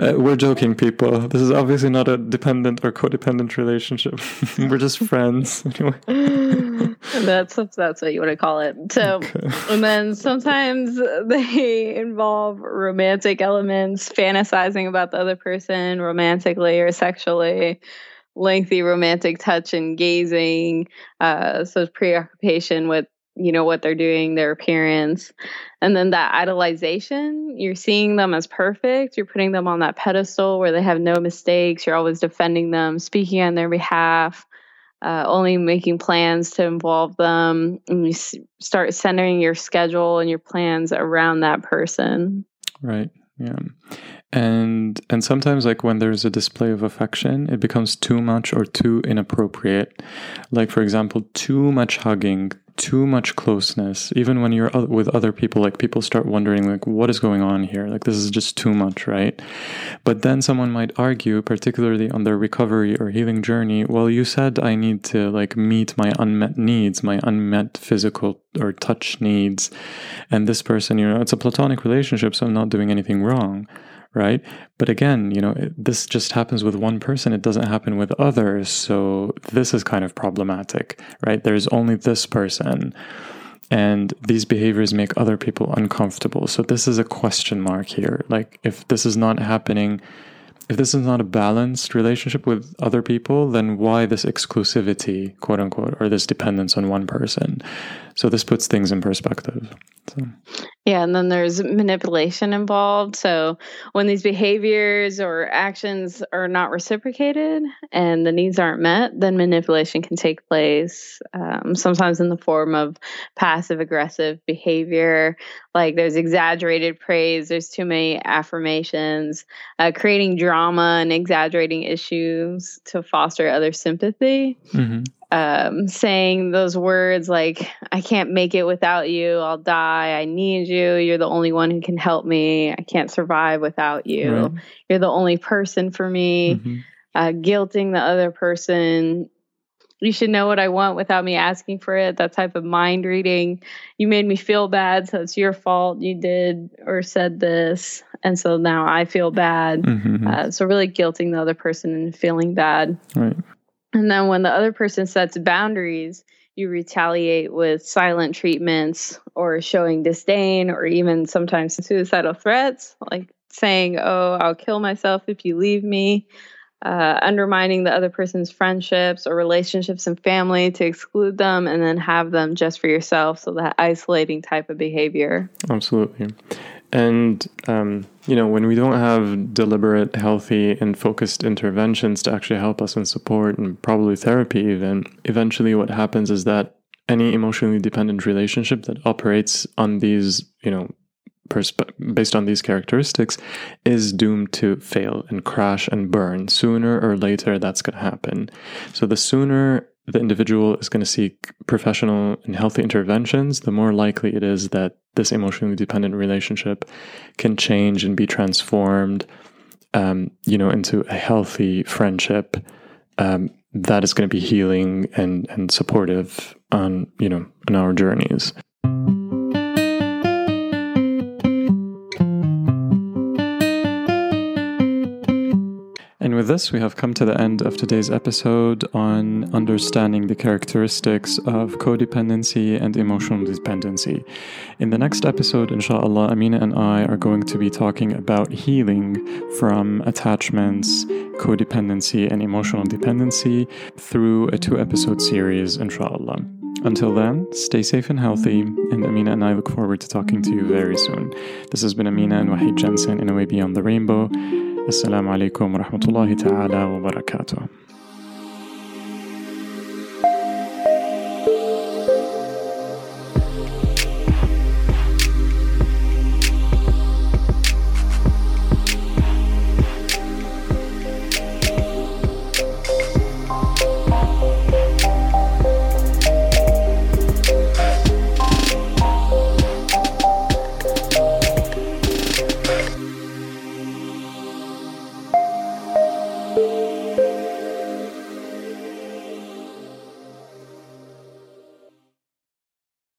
Uh, we're joking, people. This is obviously not a dependent or codependent relationship. we're just friends, anyway. that's that's what you want to call it. So, okay. and then sometimes they involve romantic elements, fantasizing about the other person romantically or sexually lengthy romantic touch and gazing uh so preoccupation with you know what they're doing their appearance and then that idolization you're seeing them as perfect you're putting them on that pedestal where they have no mistakes you're always defending them speaking on their behalf uh, only making plans to involve them and you s- start centering your schedule and your plans around that person. Right yeah and and sometimes like when there's a display of affection it becomes too much or too inappropriate. Like for example too much hugging too much closeness. Even when you're with other people like people start wondering like what is going on here? Like this is just too much right? But then someone might argue particularly on their recovery or healing journey well you said i need to like meet my unmet needs my unmet physical or touch needs. And this person you know it's a platonic relationship so i'm not doing anything wrong right? But again, you know, it, this just happens with one person. It doesn't happen with others. So this is kind of problematic, right? There's only this person. And these behaviors make other people uncomfortable. So this is a question mark here. Like, if this is not happening, if this is not a balanced relationship with other people, then why this exclusivity, quote unquote, or this dependence on one person? So this puts things in perspective. So. Yeah, and then there's manipulation involved. So when these behaviors or actions are not reciprocated and the needs aren't met, then manipulation can take place. Um, sometimes in the form of passive aggressive behavior, like there's exaggerated praise, there's too many affirmations, uh, creating drama and exaggerating issues to foster other sympathy. Mm-hmm um, saying those words like, I can't make it without you. I'll die. I need you. You're the only one who can help me. I can't survive without you. Right. You're the only person for me. Mm-hmm. Uh, guilting the other person. You should know what I want without me asking for it. That type of mind reading. You made me feel bad, so it's your fault. You did or said this. And so now I feel bad. Mm-hmm. Uh, so, really guilting the other person and feeling bad. Right. And then when the other person sets boundaries, you retaliate with silent treatments or showing disdain or even sometimes suicidal threats, like saying, Oh, I'll kill myself if you leave me, uh, undermining the other person's friendships or relationships and family to exclude them and then have them just for yourself. So that isolating type of behavior. Absolutely. And, um, you know, when we don't have deliberate, healthy, and focused interventions to actually help us and support, and probably therapy, then eventually what happens is that any emotionally dependent relationship that operates on these, you know, persp- based on these characteristics is doomed to fail and crash and burn. Sooner or later, that's going to happen. So the sooner the individual is going to seek professional and healthy interventions, the more likely it is that this emotionally dependent relationship can change and be transformed, um, you know, into a healthy friendship um, that is going to be healing and and supportive on you know on our journeys. With this, we have come to the end of today's episode on understanding the characteristics of codependency and emotional dependency. In the next episode, inshallah, Amina and I are going to be talking about healing from attachments, codependency, and emotional dependency through a two episode series, inshallah. Until then, stay safe and healthy, and Amina and I look forward to talking to you very soon. This has been Amina and Wahid Jensen in A Way Beyond the Rainbow. السلام عليكم ورحمة الله تعالى وبركاته.